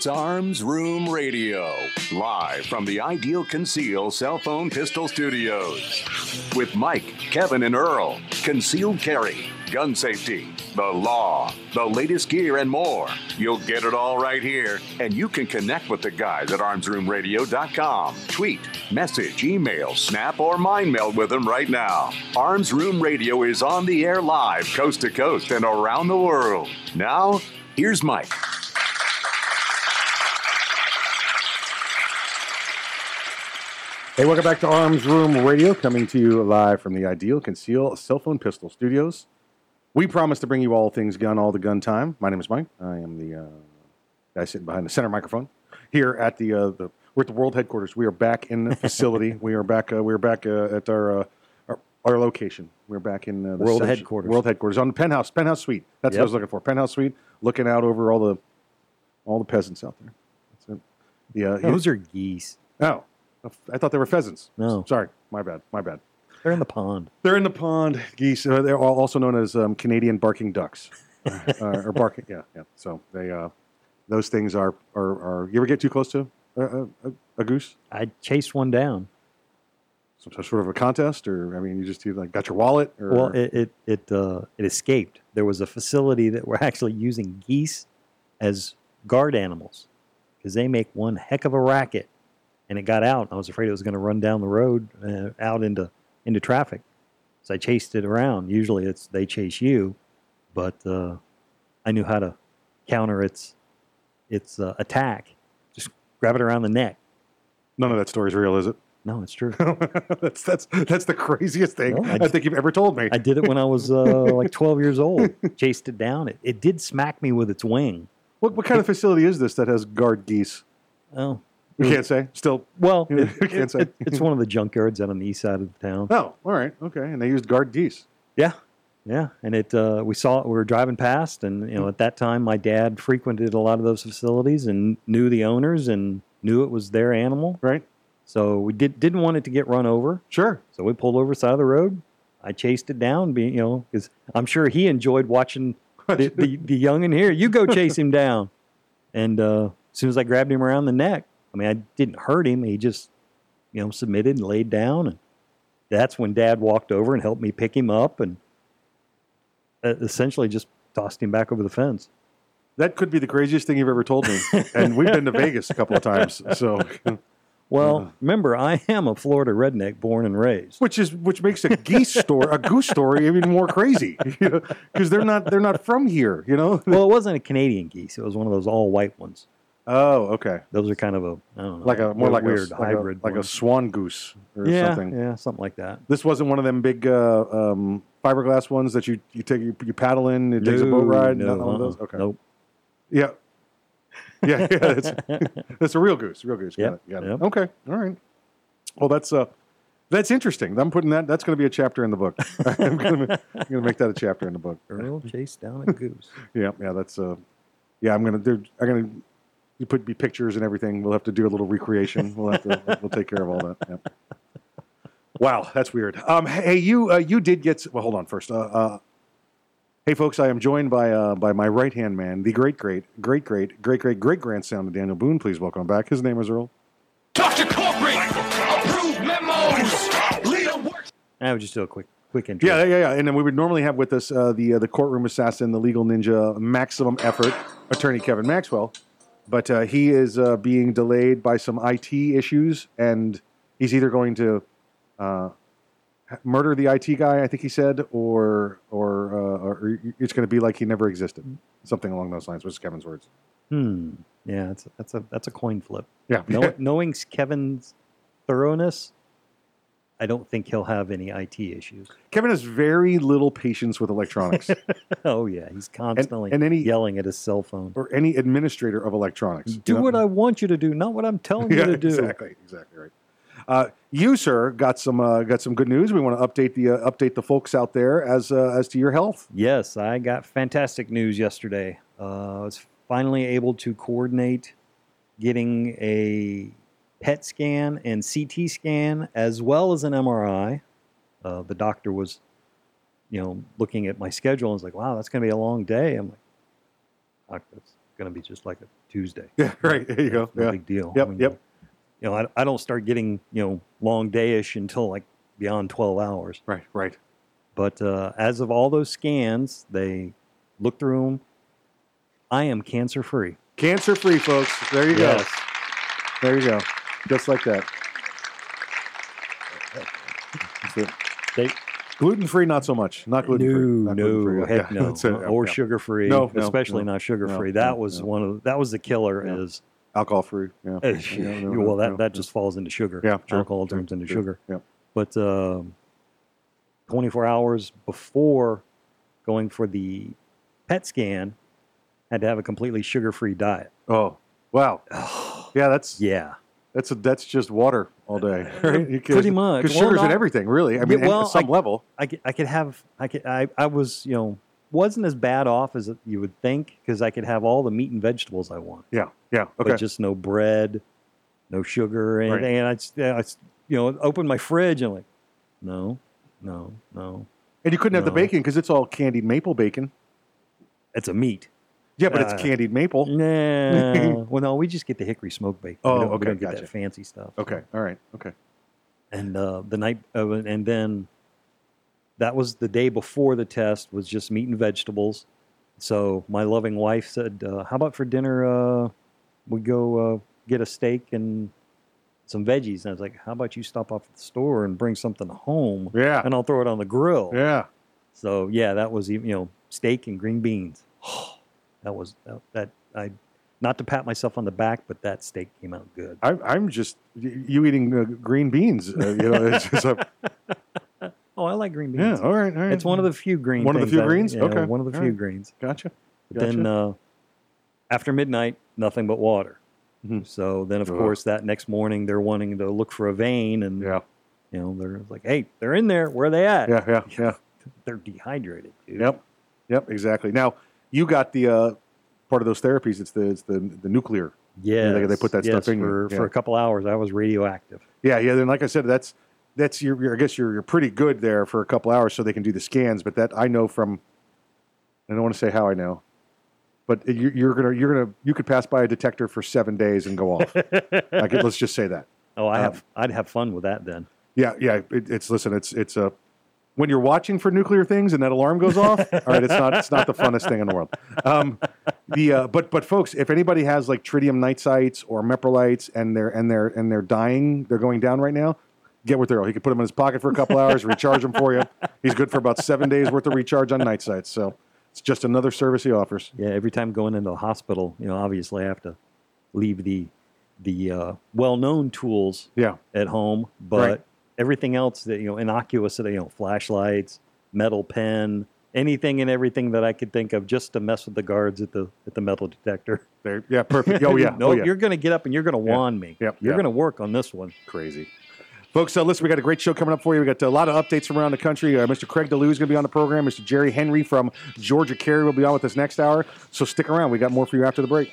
It's Arms Room Radio, live from the Ideal Conceal Cell Phone Pistol Studios. With Mike, Kevin, and Earl. Concealed carry, gun safety, the law, the latest gear, and more. You'll get it all right here, and you can connect with the guys at armsroomradio.com. Tweet, message, email, snap, or mind meld with them right now. Arms Room Radio is on the air live, coast to coast, and around the world. Now, here's Mike. Hey, welcome back to Arms Room Radio, coming to you live from the Ideal Conceal Cell Phone Pistol Studios. We promise to bring you all things gun, all the gun time. My name is Mike. I am the uh, guy sitting behind the center microphone here at the, uh, the we're at the world headquarters. We are back in the facility. we are back. Uh, we are back uh, at our, uh, our our location. We're back in uh, the World section- headquarters. World headquarters on the penthouse penthouse suite. That's what I was looking for. Penthouse suite, looking out over all the all the peasants out there. That's it. Yeah, Those are geese. Oh, I thought they were pheasants. No. Sorry, my bad. My bad. They're in the pond. They're in the pond. Geese. Uh, they're al- also known as um, Canadian barking ducks, uh, or barking. Yeah, yeah. So they, uh, those things are, are, are. You ever get too close to a, a, a- a goose? I chased one down. Some sort of a contest, or I mean, you just you like got your wallet, or Well, it it it, uh, it escaped. There was a facility that were actually using geese as guard animals because they make one heck of a racket, and it got out. I was afraid it was going to run down the road uh, out into into traffic, so I chased it around. Usually, it's they chase you, but uh, I knew how to counter its its uh, attack. Just grab it around the neck. none of that story is real, is it? No, it's true. that's that's that's the craziest thing No, I I, think you've ever told me. I did it when I was uh, like 12 years old. Chased it down. It, it did smack me with its wing. what what kind of facility is this that has guard geese? Oh, We can't say. Still. well, You it- can't it- say. it- it's one of the junkyards out on the east side of the town. Oh, all right, okay. And they used guard geese. Yeah, yeah. And it uh, we saw it. We were driving past, and you know, at that time, my dad frequented a lot of those facilities and knew the owners and knew it was their animal. Right. So we did didn't want it to get run over. Sure. So we pulled over side of the road. I chased it down, being you know, because I'm sure he enjoyed watching the, the, the young in here. You go chase him down. And uh, as soon as I grabbed him around the neck, I mean, I didn't hurt him. He just, you know, submitted and laid down. And that's when Dad walked over and helped me pick him up and uh, essentially just tossed him back over the fence. That could be the craziest thing you've ever told me. and we've been to Vegas a couple of times. So, Well, remember, I am a Florida redneck, born and raised. which is which makes a geese story, a goose story, even more crazy. Because they're not they're not from here. You know. Well, it wasn't a Canadian geese. It was one of those all white ones. Oh, okay. Those are kind of a I don't know, Like a more like weird a like hybrid, a, like a swan goose or yeah, something. yeah, something like that. This wasn't one of them big uh, um, fiberglass ones that you you take you, you paddle in. It takes a boat ride. No, Not one of uh-uh. those. Okay. Nope. Yeah. Yeah, yeah, that's, that's a real goose. Real goose. Got Yep, it. Got it. yep. Okay. All right. Well, that's uh, that's interesting. I'm putting that. That's going to be a chapter in the book. I'm going to I'm going to make that a chapter in the book. Earl chased down a goose. Yeah, yeah. That's uh, yeah. I'm going to do. I'm going to you put be pictures and everything. We'll have to do a little recreation. We'll have to. we'll take care of all that. Yeah. Wow, that's weird. Um, hey, you uh, you did get. Well, hold on first. Uh, uh, hey, folks, I am joined by uh, by my right hand man, the great, great, great, great, great, great, great grandson of Daniel Boone. Please welcome back. His name is Earl. Doctor to corporate. Approve memos. Leader works. I would just do a quick quick intro. Yeah, yeah, yeah. And then we would normally have with us uh, the uh, the courtroom assassin, the legal ninja, maximum effort attorney Kevin Maxwell, but uh, he is uh, being delayed by some IT issues, and he's either going to uh, murder the IT guy. I think he said, or or, uh, or it's going to be like he never existed, something along those lines. Was Kevin's words. Hmm. Yeah, that's that's a that's a coin flip. Yeah. Know, knowing Kevin's thoroughness, I don't think he'll have any IT issues. Kevin has very little patience with electronics, oh yeah, he's constantly and any- yelling at his cell phone. or any administrator of electronics. Do what I want you to do, not what I'm telling you to do. exactly, exactly right. Uh, you, sir, got some uh, got some good news. We want to update the uh, update the folks out there as uh, as to your health. Yes, I got fantastic news yesterday. Uh, I was finally able to coordinate getting a PET scan and CT scan as well as an MRI. Uh, the doctor was, you know, looking at my schedule and was like, "Wow, that's going to be a long day." I'm like, "That's going to be just like a Tuesday." Yeah, right. There you go. No Yeah. big deal. Yep, I mean, yep. You know, I, I don't start getting you know long dayish until like beyond 12 hours. Right, right. But uh, as of all those scans, they look through them. I am cancer free. Cancer free, folks. There you go. There you go. Just like that. They, Gluten free, not so much. Not gluten free. no, Not gluten-free. no, heck no, that's it. or Yeah. sugar free. No, no, especially no, not sugar free. no, that was no. one of that was the killer. Yeah. Is Alcohol free. Yeah. Yeah, no, no, well, that no, that no. just falls into sugar. Yeah, true, alcohol true, turns into true. sugar. Yep. But um, 24 hours before going for the PET scan, had to have a completely sugar free diet. Oh, wow. Yeah, that's Yeah. That's a, that's just water all day. Uh, right? You can- Pretty much. Because Well, sugar's in everything, really. I mean, Yeah, well, at some I- level. I could, I could have I could I, I was you know wasn't as bad off as you would think because I could have all the meat and vegetables I want, Yeah. Yeah. Okay. but just no bread, no sugar, or Right. And I, I you know open my fridge and I'm like, no, no, no, and you couldn't have the bacon because it's all candied maple bacon. it's a meat. Yeah, but Uh, it's candied maple. Nah, well, no, we just get the hickory smoke bacon. Oh, we don't, we okay, don't get gotcha. that fancy stuff. Okay. All right. Okay. and uh, the night uh, and then that was the day before the test was just meat and vegetables so my loving wife said uh, how about for dinner uh, we go uh, get a steak and some veggies and i was like how about you stop off at the store and bring something home Yeah. and i'll throw it on the grill Yeah. so yeah that was you know steak and green beans that was that, that i not to pat myself on the back but that steak came out good I, I'm just you eating uh, green beans. Uh, you know, it's just a, oh i like green beans yeah. All right. All right. It's one of the few green. One of the few greens? Okay. one of the All few right. greens. Gotcha. But then uh, after midnight, nothing but water. Mhm. So then, of course, that next morning they're wanting to look for a vein, and yeah. you know they're like, "Hey, they're in there. Where are they at? Yeah. Yeah. Yeah. They're dehydrated, dude. Yep. Yep. Exactly. Now you got the uh, part of those therapies. It's the it's the the nuclear. Yeah, they- they put that stuff in for yeah. for a couple hours. I was radioactive. Yeah. Yeah. Then like I said, that's that's your, your I guess you're you're pretty good there for a couple hours so they can do the scans. But that I know from. I don't want to say how I know, but you, you're gonna you're gonna you could pass by a detector for seven days and go off. like let's just say that. Oh, I Um, have. I'd have fun with that then. Yeah, yeah. It, it's listen. It's it's a when you're watching for nuclear things and that alarm goes off. all right, it's not it's not the funnest thing in the world. Um, the uh, but but folks, if anybody has like tritium nitrites or Meprolights and they're and they're and they're dying, they're going down right now. Get with Earl. He can put them in his pocket for a couple hours, recharge them for you. He's good for about seven days worth of recharge on nitrites. So it's just another service he offers. Yeah, every time going into the hospital, you know, obviously I have to leave the the uh, well-known tools Yeah, at home, but Right. Everything else that you know, innocuous, you know, flashlights, metal pen, anything and everything that I could think of just to mess with the guards at the at the metal detector. there. Yeah, perfect. Oh yeah. no, oh, yeah. you're going to get up and you're going to Yeah. wand me. Yep, You're yep. going to work on this one. crazy. Folks, uh, listen, we got a great show coming up for you. We got a lot of updates from around the country. Uh, Mr. Craig DeLuz is going to be on the program. Mr. Jerry Henry from Georgia Carry will be on with us next hour. So stick around. We got more for you after the break.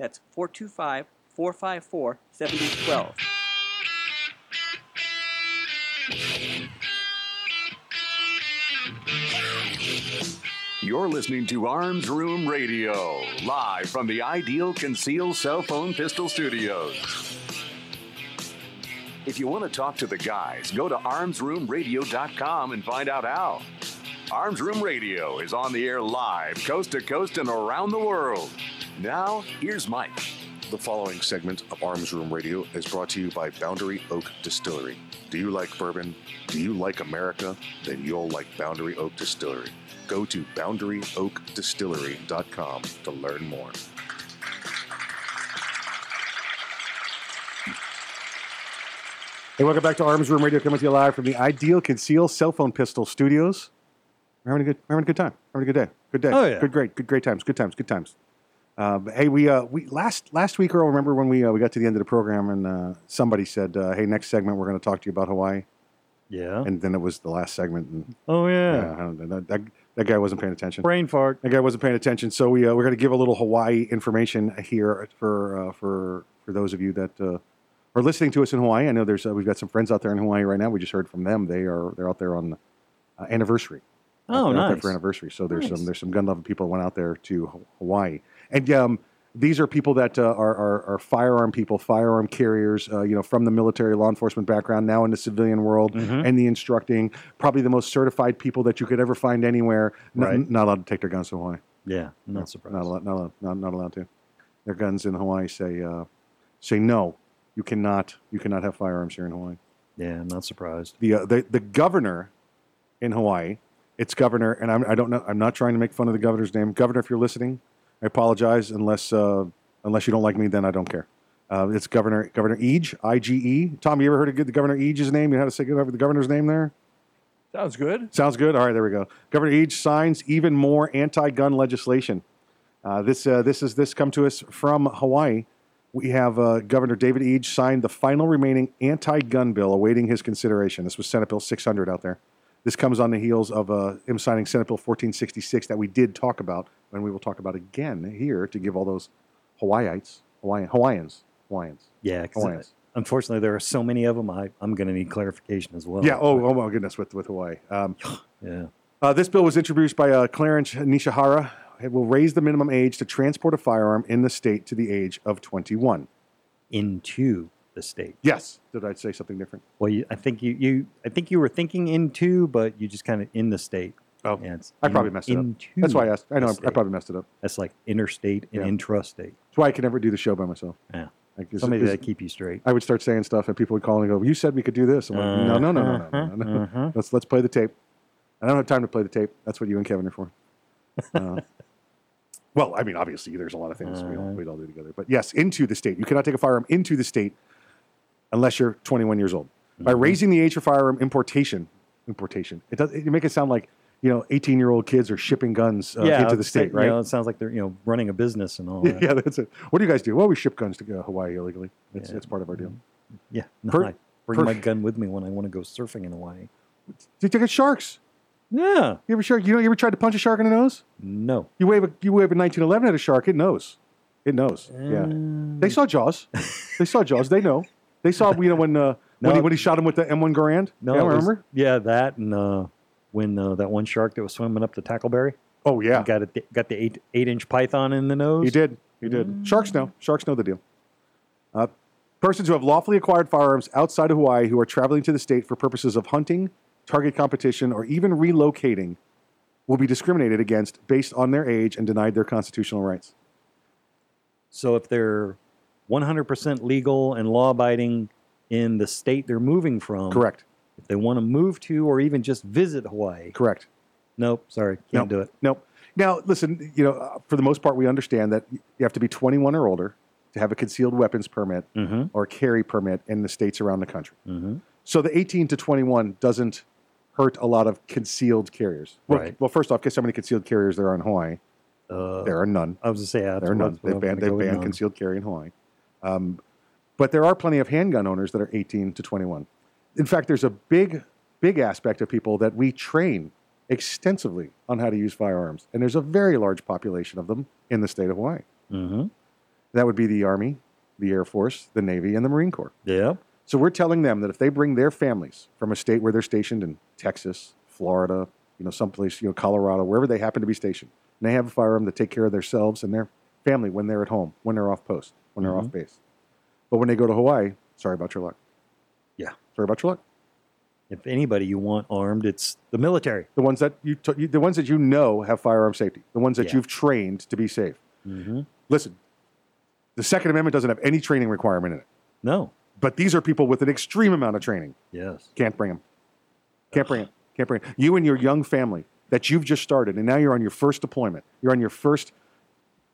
That's 425 454 7012. You're listening to Arms Room Radio, live from the Ideal Conceal Cell Phone Pistol Studios. If you want to talk to the guys, go to armsroomradio.com and find out how. Arms Room Radio is on the air live, coast to coast and around the world. Now, here's Mike. The following segment of Arms Room Radio is brought to you by Boundary Oak Distillery. Do you like bourbon? Do you like America? Then you'll like Boundary Oak Distillery. Go to boundaryoakdistillery.com to learn more. Hey, welcome back to Arms Room Radio, coming to you live from the Ideal Conceal Cell Phone Pistol Studios. We're having a good, we're having a good time. We're having a good day. Good day. Oh, yeah. Good, great, good, great times. Good times. Good times. Uh, hey, we uh, we last last week, Earl. Remember when we uh, we got to the end of the program and uh, somebody said, uh, "Hey, next segment we're going to talk to you about Hawaii," Yeah. and then it was the last segment. And, oh yeah. yeah, I don't know, that, that that guy wasn't paying attention. Brain fart. That guy wasn't paying attention. So we uh, we're going to give a little Hawaii information here for uh, for for those of you that uh, are listening to us in Hawaii. I know there's uh, we've got some friends out there in Hawaii right now. We just heard from them. They are they're out there on uh, anniversary. Oh, They're out there nice. for anniversary. So there's Nice. some there's some gun loving people that went out there to Hawaii, and um, these are people that uh, are, are are firearm people, firearm carriers. Uh, you know, from the military, law enforcement background, now in the civilian world, Mhm. and the instructing. Probably the most certified people that you could ever find anywhere. N- Right. not allowed to take their guns to Hawaii. Yeah. Not surprised. Not allowed. Not allowed, not, not allowed to. Their guns in Hawaii say uh, say no. You cannot. You cannot have firearms here in Hawaii. Yeah. I'm not surprised. The uh, the the governor in Hawaii. It's governor, and I'm, I don't know. I'm not trying to make fun of the governor's name. Governor, if you're listening, I apologize. Unless uh, unless you don't like me, then I don't care. Uh, it's Governor Governor Ige, I G E. Tom, you ever heard of the Governor Ige's name? You know how to say the governor's name there? Sounds good. Sounds good. All right, there we go. Governor Ige signs even more anti-gun legislation. Uh, this uh, this is this come to us from Hawaii. We have uh, Governor David Ige signed the final remaining anti-gun bill awaiting his consideration. This was Senate Bill 600 out there. This comes on the heels of uh, him signing Senate Bill 1466 that we did talk about, and we will talk about again here to give all those Hawaiites, Hawaiian, Hawaiians, Hawaiians. Yeah, uh, Hawaiians. unfortunately, there are so many of them. I, I'm going to need clarification as well. Yeah. Oh, oh my goodness, with with Hawaii. Um, yeah. Uh, this bill was introduced by uh, Clarence Nishihara. It will raise the minimum age to transport a firearm in the state to the age of 21. Into the state. Yes. Did I say something different? Well, you, I think you, you I think you were thinking into, but you just kind of in the state. Oh, yeah, it's I in- probably messed it up. That's why I asked. I know I probably messed it up. That's like interstate and Yeah. intrastate. That's why I can never do the show by myself. Yeah. Like, Somebody that keep you straight. I would start saying stuff, and people would call and go, "You said we could do this." I'm like, "No, no, no, no, no, no, no. no. Uh-huh. Let's let's play the tape." I don't have time to play the tape. That's what you and Kevin are for. Uh, well, I mean, obviously, there's a lot of things we all we all do together. But yes, into the state. You cannot take a firearm into the state unless you're 21 years old. By Mm-hmm. raising the age for firearm importation, importation, it does. You make it sound like you know 18 year old kids are shipping guns uh, yeah, into the state, you right? know, it sounds like they're you know running a business and all that. yeah, that's it. What do you guys do? Well, we ship guns to uh, Hawaii illegally. It's, it's part of our deal. Yeah, no, Per- I bring per- my gun with me when I want to go surfing in Hawaii. Do you take sharks? Yeah. You ever shark? You know, you ever tried to punch a shark in the nose? No. You wave a you wave a 1911 at a shark, it knows. It knows. yeah. They saw Jaws. they saw Jaws. They know. They saw you know when uh, when, he, when he shot him with the M1 Garand. No, yeah, it was- remember? yeah, that and uh, when uh, that one shark that was swimming up the tackleberry. Oh yeah, got it. Got the eight eight inch python in the nose. He did. He did. Sharks know. Sharks know the deal. Uh, persons who have lawfully acquired firearms outside of Hawaii who are traveling to the state for purposes of hunting, target competition, or even relocating will be discriminated against based on their age and denied their constitutional rights. So if they're 100% legal and law abiding in the state they're moving from, Correct. If they want to move to or even just visit Hawaii, Correct. Nope, sorry, can't do it. Nope. Now, listen, you know, uh, for the most part, we understand that you have to be 21 or older to have a concealed weapons permit or carry permit in the states around the country. Mm-hmm. So the 18 to 21 doesn't hurt a lot of concealed carriers. Well, Right. well first off, guess how many concealed carriers there are in Hawaii? Uh, there are none. I was going to say, yeah, there are none. They've banned, they've banned concealed carry in Hawaii. Um, but there are plenty of handgun owners that are 18 to 21. In fact, there's a big, big aspect of people that we train extensively on how to use firearms. And there's a very large population of them in the state of Hawaii. Mm-hmm. That would be the Army, the Air Force, the Navy, and the Marine Corps. Yeah. So we're telling them that if they bring their families from a state where they're stationed in Texas, Florida, you know, someplace, you know, Colorado, wherever they happen to be stationed, and they have a firearm to take care of themselves and their family when they're at home, when they're off post, when they're off Mhm. base. But when they go to Hawaii, sorry about your luck. Yeah. Sorry about your luck. If anybody you want armed, it's the military. The ones that you, t- you the ones that you know have firearm safety, the ones that Yeah. you've trained to be safe. Mm-hmm. Listen, the Second Amendment doesn't have any training requirement in it. No. But these are people with an extreme amount of training. Yes. Can't bring them. Can't bring them. Can't bring 'em. You and your young family that you've just started, and now you're on your first deployment. You're on your first.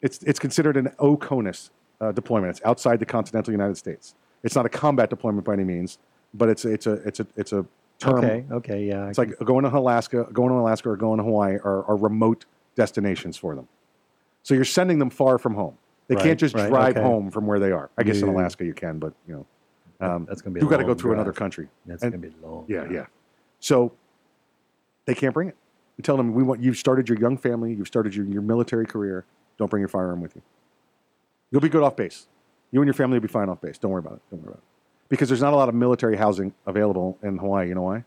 It's it's considered an OCONUS uh, deployment. It's outside the continental United States. It's not a combat deployment by any means, but it's a, it's a it's a it's a term. Okay. Okay. Yeah. It's like going to Alaska, going to Alaska, or going to Hawaii are, are remote destinations for them. So you're sending them far from home. They Right, can't just right, drive okay. home from where they are. I guess in Alaska you can, but you know, um, That's gonna be you've got to go through another country. That's And- gonna be long. Yeah, drive. yeah. So they can't bring it. You tell them we want you've started your young family, you've started your, your military career. Don't bring your firearm with you. You'll be good off base. You and your family will be fine off base. Don't worry about it. Don't worry about it. Because there's not a lot of military housing available in Hawaii. You know why?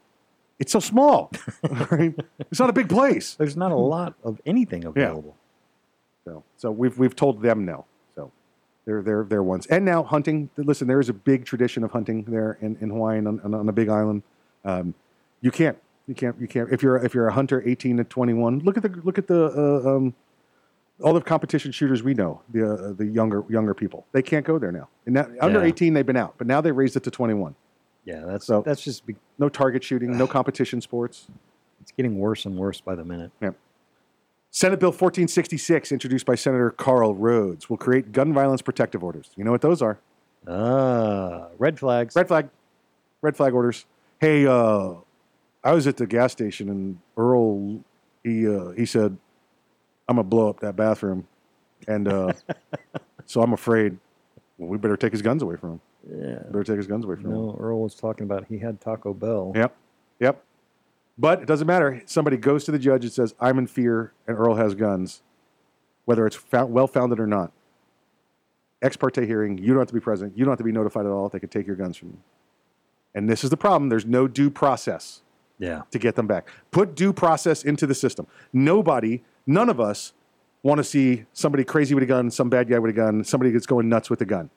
It's so small. right? It's not a big place. There's not a lot of anything available. Yeah. So, so we've we've told them no. So they're they're they're ones. And now hunting. Listen, there is a big tradition of hunting there in, in Hawaii and on, on the Big Island. Um, you can't you can't you can't if you're if you're a hunter 18 to 21. Look at the look at the uh, um, all the competition shooters we know. The uh, the younger younger people they can't go there now. And now, under Yeah. 18 they've been out, but now they raised it to 21. Yeah. That's So that's just be, no target shooting, no competition sports. It's getting worse and worse by the minute. Yep. Senate Bill 1466, introduced by Senator Karl Rhoads, will create gun violence protective orders. You know what those are? Ah, red flags. Red flag. Red flag orders. Hey, uh, I was at the gas station and Earl, he uh, he said, "I'm gonna blow up that bathroom," and uh, so I'm afraid well, we better take his guns away from him. Yeah. Better take his guns away from him. No, Earl was talking about he had Taco Bell. Yep. Yep. But it doesn't matter. Somebody goes to the judge and says, I'm in fear and Earl has guns, whether it's found, well founded or not. Ex parte hearing, you don't have to be present. You don't have to be notified at all. They can take your guns from you. And this is the problem there's no due process Yeah. to get them back. Put due process into the system. Nobody, none of us want to see somebody crazy with a gun, some bad guy with a gun, somebody that's going nuts with a gun.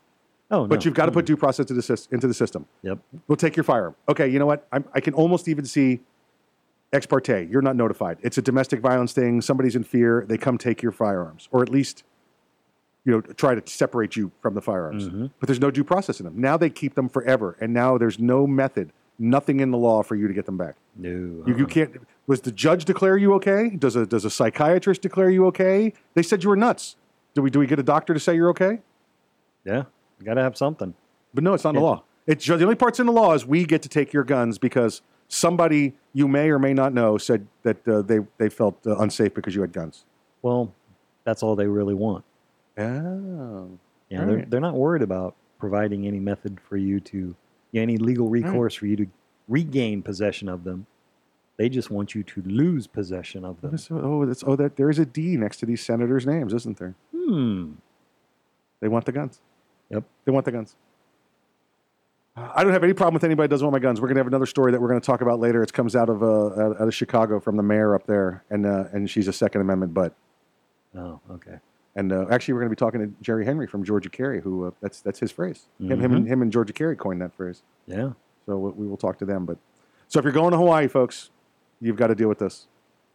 Oh, But no. you've got to put due process into the, sys- into the system. Yep. We'll take your firearm. Okay, you know what? I'm, I can almost even see ex parte. You're not notified. It's a domestic violence thing. Somebody's in fear. They come take your firearms, or at least, you know, try to separate you from the firearms. Mm-hmm. But there's no due process in them. Now they keep them forever, and now there's no method, nothing in the law for you to get them back. No. You, you can't. Was the judge declare you okay? Does a does a psychiatrist declare you okay? They said you were nuts. Do we do we get a doctor to say you're okay? Yeah. You got to have something. But no, it's not in the law. It's the only parts in the law is we get to take your guns because somebody you may or may not know said that uh, they they felt uh, unsafe because you had guns. Well, that's all they really want. Oh, Yeah, they're, right. they're not worried about providing any method for you to, yeah, any legal recourse for you to regain possession of them. They just want you to lose possession of them. oh, that's oh that there is a D next to these senators' names, isn't there? Hmm. They want the guns. Yep. They want the guns. I don't have any problem with anybody that doesn't want my guns. We're going to have another story that we're going to talk about later. It comes out of uh, out out of Chicago from the mayor up there, and uh, and she's a Second Amendment butt. Oh, okay. And uh, actually, we're going to be talking to Jerry Henry from Georgia Carry, who uh, that's that's his phrase. Him, him, and, him and Georgia Carry coined that phrase. Yeah. So we, we will talk to them. But so if you're going to Hawaii, folks, you've got to deal with this.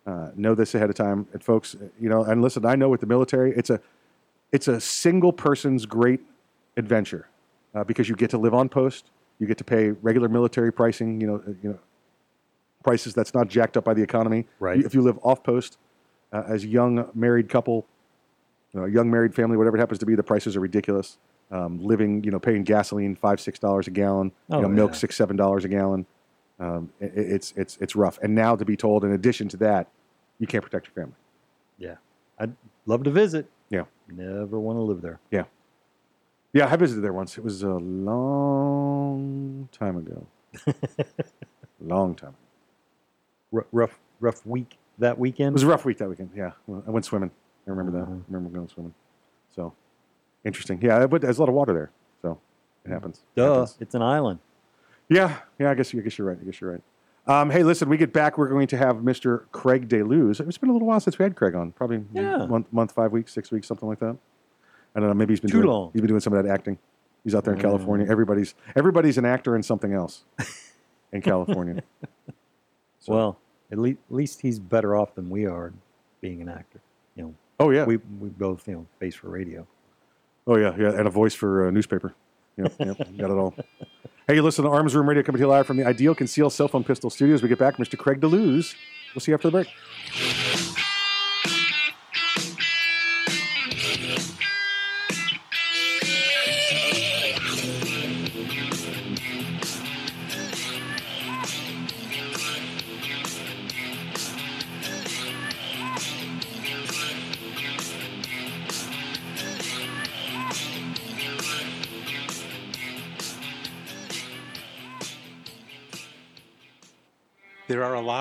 Uh, know this ahead of time, and folks, you know. And listen, I know with the military, it's a it's a single person's great adventure uh, because you get to live on post, you get to pay regular military pricing, you know, uh, you know, prices that's not jacked up by the economy. Right. If you live off post, uh, as a young married couple, you know, a young married family, whatever it happens to be, the prices are ridiculous. Um, living, you know, paying gasoline five, six dollars a gallon, Oh, you know, milk six, seven dollars a gallon. Um, i- i- it's it's it's rough. And now to be told, in addition to that, you can't protect your family. Yeah. I'd love to visit. Yeah. Never want to live there. Yeah. Yeah, I visited there once. It was a long time ago. long time. R- rough, rough week that weekend. It was a rough week that weekend. Yeah, I went swimming. I remember that. I remember going swimming. So interesting. Yeah, but there's a lot of water there, so it happens. It Duh. happens. It's an island. Yeah, yeah. I guess I guess you're right. I guess you're right. Um, hey, listen, we get back. We're going to have Mr. Craig DeLuz. It's been a little while since we had Craig on. Probably Yeah. a month, month, five weeks, six weeks, something like that. I don't know. Maybe he's been Too doing, long. He's been doing some of that acting. He's out there in Mm. California. Everybody's everybody's an actor in something else in California. So- Well, at least, at least he's better off than we are being an actor. You know, Oh yeah. we we both you know face for radio. Oh yeah, yeah, and a voice for a newspaper. Yep, yep, got it all. Hey, you listen to Arms Room Radio coming to you live from the Ideal Conceal Cell Phone Pistol Studios. We get back, Mr. Craig DeLuz. We'll see you after the break.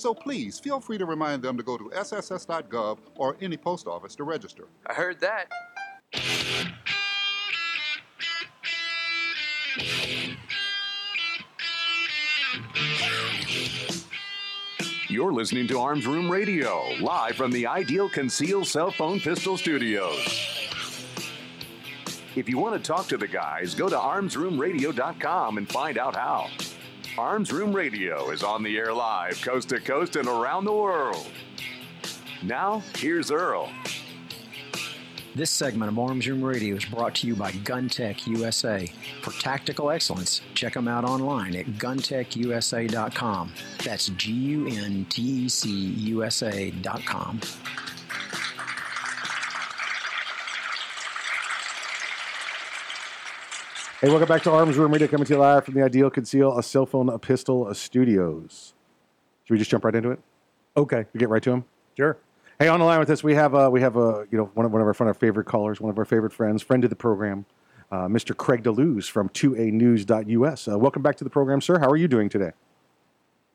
So please feel free to remind them to go to sss.gov or any post office to register. I heard that. You're listening to Arms Room Radio, live from the Ideal Conceal Cell Phone Pistol Studios. If you want to talk to the guys, go to armsroomradio.com and find out how. Arms Room Radio is on the air live, coast to coast and around the world. Now, here's Earl. This segment of Arms Room Radio is brought to you by GunTech USA. For tactical excellence, check them out online at guntechusa.com. That's G U N T E C USA.com. Hey, welcome back to Arms Room Radio, coming to you live from the Ideal Conceal a Cell Phone a Pistol a Studios. Should we just jump right into it? Okay. We get right to him. Sure. Hey, on the line with us, we have uh, we have uh, you know one of, one of our, one of our favorite callers, one of our favorite friends, friend of the program, uh, Mr. Craig DeLuz from 2anews.us. Uh, welcome back to the program, sir. How are you doing today?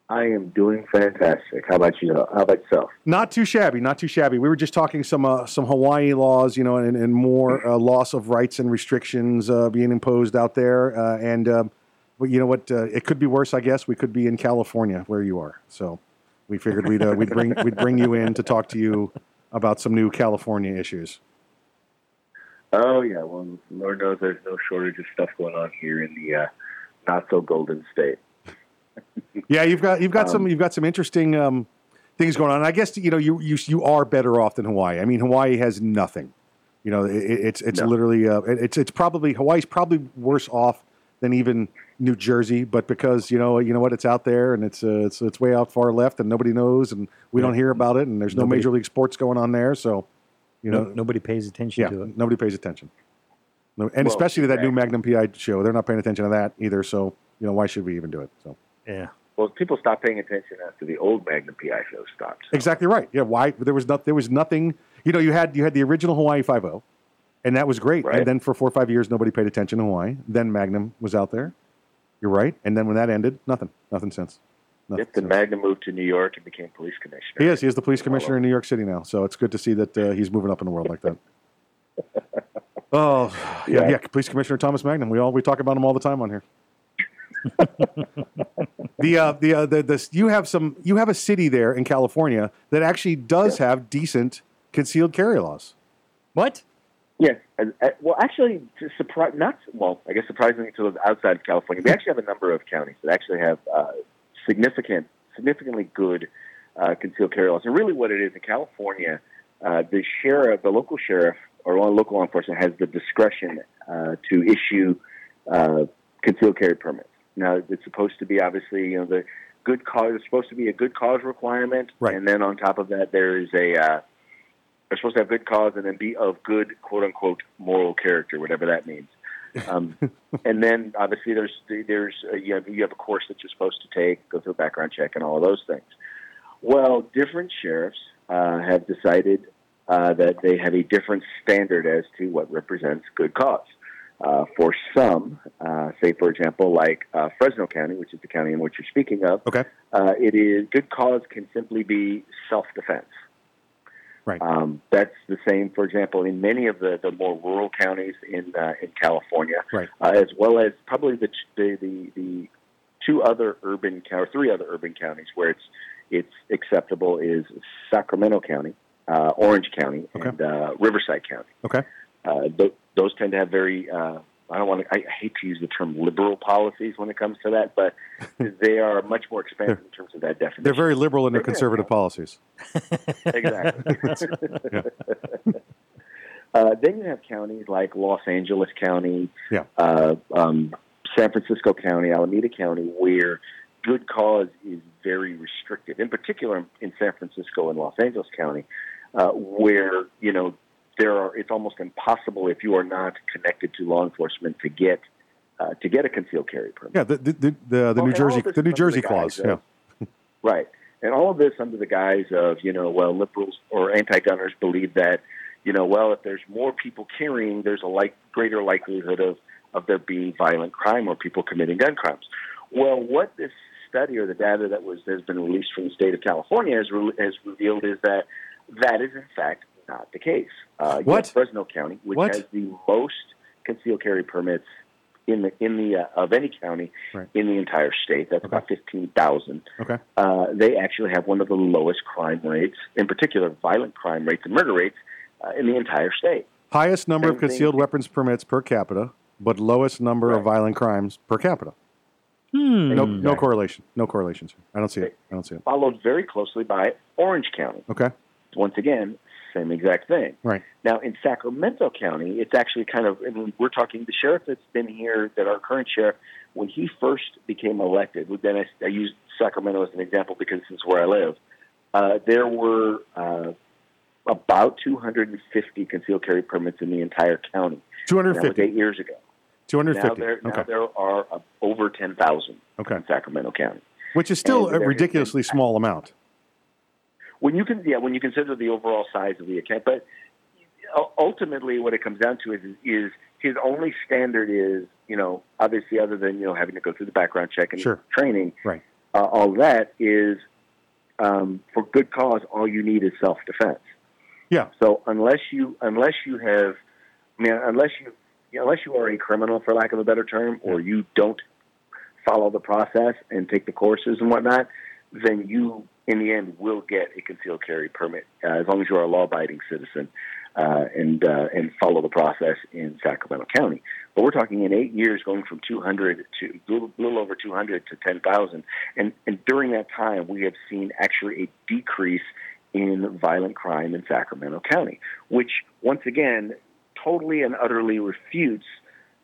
I am doing fantastic. How about you? How about yourself? Not too shabby, not too shabby. We were just talking some uh, some Hawaii laws, you know, and, and more uh, loss of rights and restrictions uh, being imposed out there. Uh, and um, but you know what? Uh, it could be worse, I guess. We could be in California, where you are. So we figured we'd uh, we'd bring we'd bring you in to talk to you about some new California issues. Oh yeah. Well, Lord knows there's no shortage of stuff going on here in the uh, not so golden state. Yeah, you've got you've got Um, some you've got some interesting um, things going on. And I guess you know you you you are better off than Hawaii. I mean, Hawaii has nothing. You know, it, it's it's No. literally uh, it- it's it's probably Hawaii's probably worse off than even New Jersey, but because you know you know what it's out there and it's uh, it's it's way out far left and nobody knows and we don't hear about it and there's no major league sports going on there, so you know No- nobody pays attention yeah, to it. nobody pays attention. No, and Well, especially to that new Magnum PI show, they're not paying attention to that either. So you know why should we even do it? So. Yeah. Well, people stopped paying attention after the old Magnum PI show stopped. Exactly right. Yeah. Why there was not there was nothing. You know, you had you had the original Hawaii Five O, and that was great. Right. And then for four or five years, nobody paid attention to Hawaii. Then Magnum was out there. You're right. And then when that ended, nothing, nothing since. Nothing Yep, the Magnum moved to New York and became police commissioner. He is. He is the police commissioner in New York City now. So it's good to see that uh, he's moving up in the world like that. Oh yeah, Yeah. yeah, Police Commissioner Thomas Magnum. We all we talk about him all the time on here. The uh, the uh, the the you have some you have a city there in California that actually does have decent concealed carry laws. What? Yes. and- uh, Well, actually, to surprise, not well, I guess surprisingly to those outside of California, we actually have a number of counties that actually have uh, significant, significantly good uh, concealed carry laws. And really, what it is in California, uh, the sheriff, the local sheriff, or local law enforcement has the discretion uh, to issue uh, concealed carry permits. Now, it's supposed to be obviously, you know, the good cause. It's supposed to be a good cause requirement, Right. and then on top of that, there is a uh, they're supposed to have good cause and then be of good quote unquote moral character, whatever that means. Um, and then obviously there's there's uh, you have you have a course that you're supposed to take, go through a background check, and all of those things. Well, different sheriffs uh, have decided uh, that they have a different standard as to what represents good cause. Uh, for some, uh, say for example, like uh, Fresno County, which is the county in which you're speaking of, Okay. uh, it is good cause can simply be self-defense. Right. Um, that's the same, for example, in many of the, the more rural counties in uh, in California, Right. uh, as well as probably the the the, the two other urban or three other urban counties where it's it's acceptable is Sacramento County, uh, Orange County, and uh, Riverside County. Okay. Uh, th- those tend to have very uh, I don't want to. I hate to use the term liberal policies when it comes to that, but they are much more expansive in terms of that definition. They're very liberal in their conservative policies. exactly. Uh, then you have counties like Los Angeles County, Yeah. uh, um, San Francisco County, Alameda County, where good cause is very restricted. In particular, in San Francisco and Los Angeles County, uh, where you know there are, it's almost impossible if you are not connected to law enforcement to get uh, to get a concealed carry permit. Yeah, the the the, the, Well, New Jersey the New Jersey the clause. guise Yeah. Right. And all of this under the guise of, you know, well, liberals or anti gunners believe that, you know, well, if there's more people carrying, there's a like, greater likelihood of, of there being violent crime or people committing gun crimes. Well, what this study or the data that was has been released from the state of California has, re- has revealed is that that is, in fact, not the case. Uh, What? Fresno County, which What? has the most concealed carry permits in the in the uh, of any county Right. in the entire state. That's about fifteen thousand. Okay. Uh, they actually have one of the lowest crime rates, in particular, violent crime rates and murder rates uh, in the entire state. Highest number of Same thing. concealed weapons permits per capita, but lowest number of violent crimes per capita. Hmm. No, no correlation. No correlations. I don't see it. I don't see it. Followed very closely by Orange County. Okay. Once again, same exact thing. Right. Now, in Sacramento County, it's actually kind of, I mean, we're talking the sheriff that's been here, that our current sheriff, when he first became elected, then I, I use Sacramento as an example because this is where I live, uh, there were uh, about 250 concealed carry permits in the entire county. That 250. eight years ago. 250. Now there, now Okay. there are uh, over 10,000 Okay. in Sacramento County. Which is still And a ridiculously small amount. When you can yeah when you consider the overall size of the account but ultimately what it comes down to is is his only standard is you know obviously other than you know having to go through the background check and Sure. training Right. uh, all that is um, for good cause all you need is self defense Yeah. so unless you unless you have I mean unless you unless you are a criminal for lack of a better term or you don't follow the process and take the courses and whatnot, then you, in the end, will get a concealed carry permit uh, as long as you are a law-abiding citizen uh, and uh, and follow the process in Sacramento County. But we're talking in eight years, going from 200 to a little, little over 200 to 10,000, and and during that time, we have seen actually a decrease in violent crime in Sacramento County, which once again totally and utterly refutes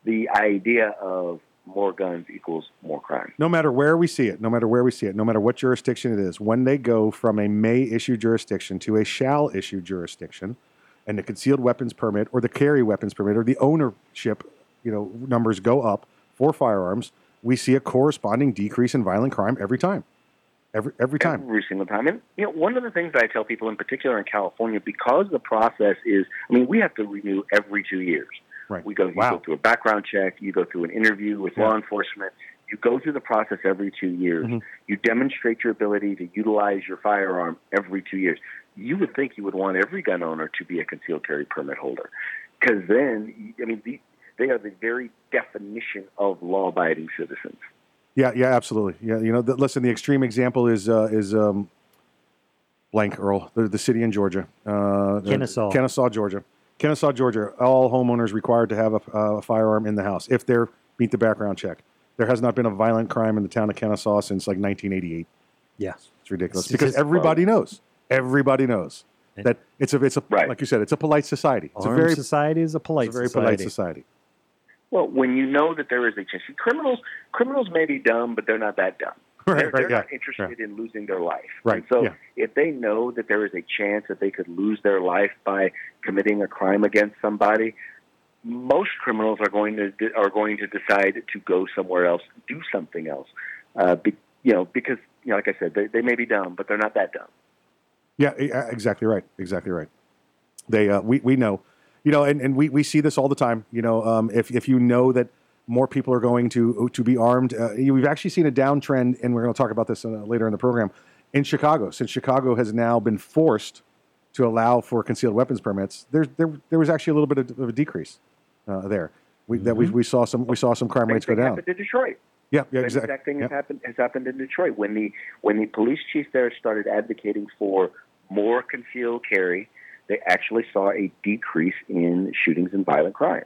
the idea of more guns equals more crime. No matter where we see it, no matter where we see it, no matter what jurisdiction it is, when they go from a may issue jurisdiction to a shall issue jurisdiction, and the concealed weapons permit or the carry weapons permit or the ownership, you know, numbers go up for firearms, we see a corresponding decrease in violent crime every time. Every every time. Every single time. And you know, one of the things that I tell people, in particular in California, because the process is, I mean, we have to renew every two years. Right. We go, you Wow. go through a background check, you go through an interview with Yeah. law enforcement. You go through the process every two years. Mm-hmm. You demonstrate your ability to utilize your firearm every two years. You would think you would want every gun owner to be a concealed carry permit holder, because then, I mean, the, they are the very definition of law-abiding citizens. Yeah, yeah, absolutely. Yeah, you know, the, listen, the extreme example is uh, is um, blank Earl, the, the city in Georgia, uh, the- Kennesaw. Kennesaw, Georgia, Kennesaw, Georgia. All homeowners required to have a, a firearm in the house if they're meet the background check. There has not been a violent crime in the town of Kennesaw since like 1988. Yeah, it's ridiculous It's because just- everybody knows. Everybody knows that it's a it's a like you said, it's a polite society. It's Armed a very society is a polite it's a very society. polite society. Well, when you know that there is a chance, criminals criminals may be dumb, but they're not that dumb. Right, they're right, they're yeah, not interested in losing their life. Right, And so yeah. if they know that there is a chance that they could lose their life by committing a crime against somebody, most criminals are going to are going to decide to go somewhere else, do something else. Uh, be, you know, because you know, like I said, they, they may be dumb, but they're not that dumb. Yeah, exactly right. Exactly right. They, uh, we, we know, you know, and, and we, we see this all the time. You know, um, if, if you know that more people are going to to be armed, uh, we've actually seen a downtrend, and we're going to talk about this uh, later in the program in Chicago. Since Chicago has now been forced to allow for concealed weapons permits, there there, there was actually a little bit of, of a decrease uh, there. We, That we, we saw some we saw some crime Same rates go down. happened in Detroit. Yeah, yeah, exactly. exact thing has happened has happened in Detroit when the when the police chief there started advocating for more concealed carry. They actually saw a decrease in shootings and violent crime.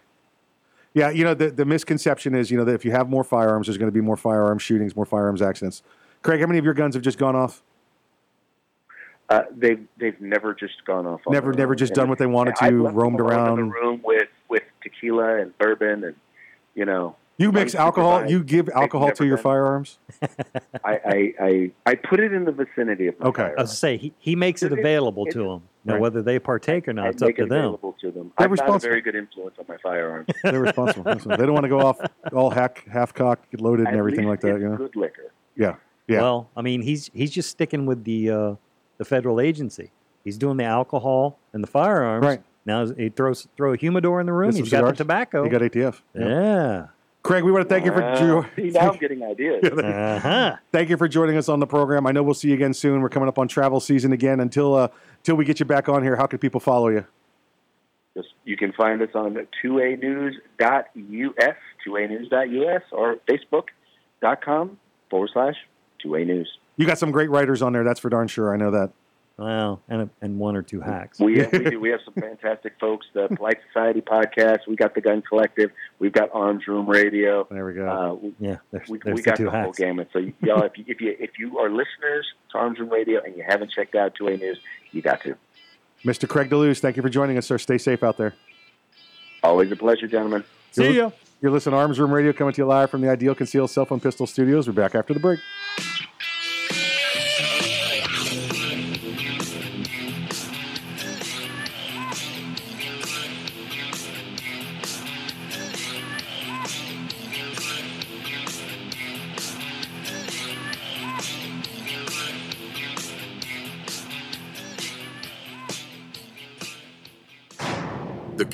Yeah, you know the, the misconception is you know that if you have more firearms, there's going to be more firearm shootings, more firearms accidents. Craig, how many of your guns have just gone off? Uh, they've they've never just gone off. On Never, never own. just And done what they wanted to, roamed around. in the room with with tequila and bourbon and you know. You mix alcohol. You give alcohol to your been- firearms. I, I, I I put it in the vicinity of my Okay. I was say he, he makes it It- available it- to them. Now Right. whether they partake or not, I it's up to it them. available to them. They're I've got a very good influence on my firearms. They're responsible. Listen, they don't want to go off all hack, half cocked, loaded, and everything least like that. it's You know. Good liquor. Yeah. Yeah. Well, I mean, he's he's just sticking with the uh, the federal agency. He's doing the alcohol and the firearms. Right. Now he throws throw a humidor in the room. He's got the tobacco. He got ATF. yeah. Craig, we want to thank you for Wow. jo- See, now I'm getting ideas. Uh huh. thank you for joining us on the program. I know we'll see you again soon. We're coming up on travel season again. Until uh, until we get you back on here, how can people follow you? Just, you can find us on 2anews.us, 2anews.us, or facebook.com forward slash 2a news. You got some great writers on there. That's for darn sure. I know that. Well, and a, and one or two hacks. We, we do. We have some fantastic folks. The Polite Society podcast. We got the Gun Collective. We've got Arms Room Radio. There we go. Uh, yeah, there's, we, there's we the got two the whole gamut. So y'all, if you, if you if you are listeners to Arms Room Radio and you haven't checked out 2A News, you got to. Mr. Craig DeLuz, thank you for joining us, sir. Stay safe out there. Always a pleasure, gentlemen. See ya. You're listening to Arms Room Radio coming to you live from the Ideal Concealed Cell Phone Pistol Studios. We're back after the break.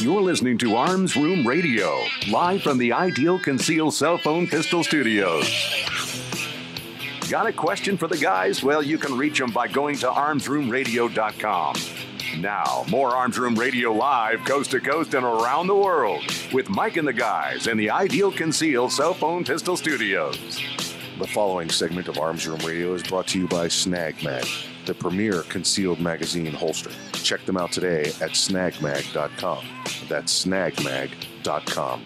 You're listening to Arms Room Radio, live from the Ideal Conceal Cell Phone Pistol Studios. Got a question for the guys? Well, you can reach them by going to armsroomradio.com. Now, more Arms Room Radio live, coast to coast and around the world, with Mike and the guys in the Ideal Conceal Cell Phone Pistol Studios. The following segment of Arms Room Radio is brought to you by Snag Mag, the premier concealed magazine holster. Check them out today at snagmag.com. That's snagmag.com.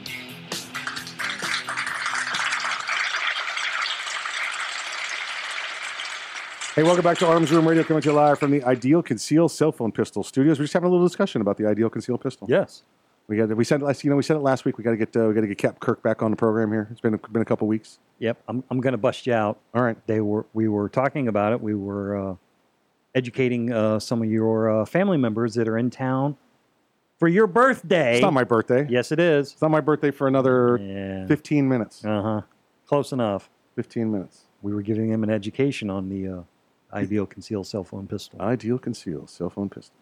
Hey, welcome back to Arms Room Radio, coming to you live from the Ideal Conceal Cell Phone Pistol Studios. We're just having a little discussion about the Ideal Conceal Pistol. Yes. We got we said last you know we said it last week. We got to get uh, we got to get Cap Kirk back on the program here. It's been been a couple weeks. Yep, I'm, I'm going to bust you out. All right. They were we were talking about it. We were uh, educating uh, some of your uh, family members that are in town for your birthday. It's not my birthday. Yes, it is. It's not my birthday for another Yeah. 15 minutes. Uh huh. Close enough. 15 minutes. We were giving them an education on the uh, ideal concealed cell phone pistol. Ideal Conceal Cell Phone Pistol.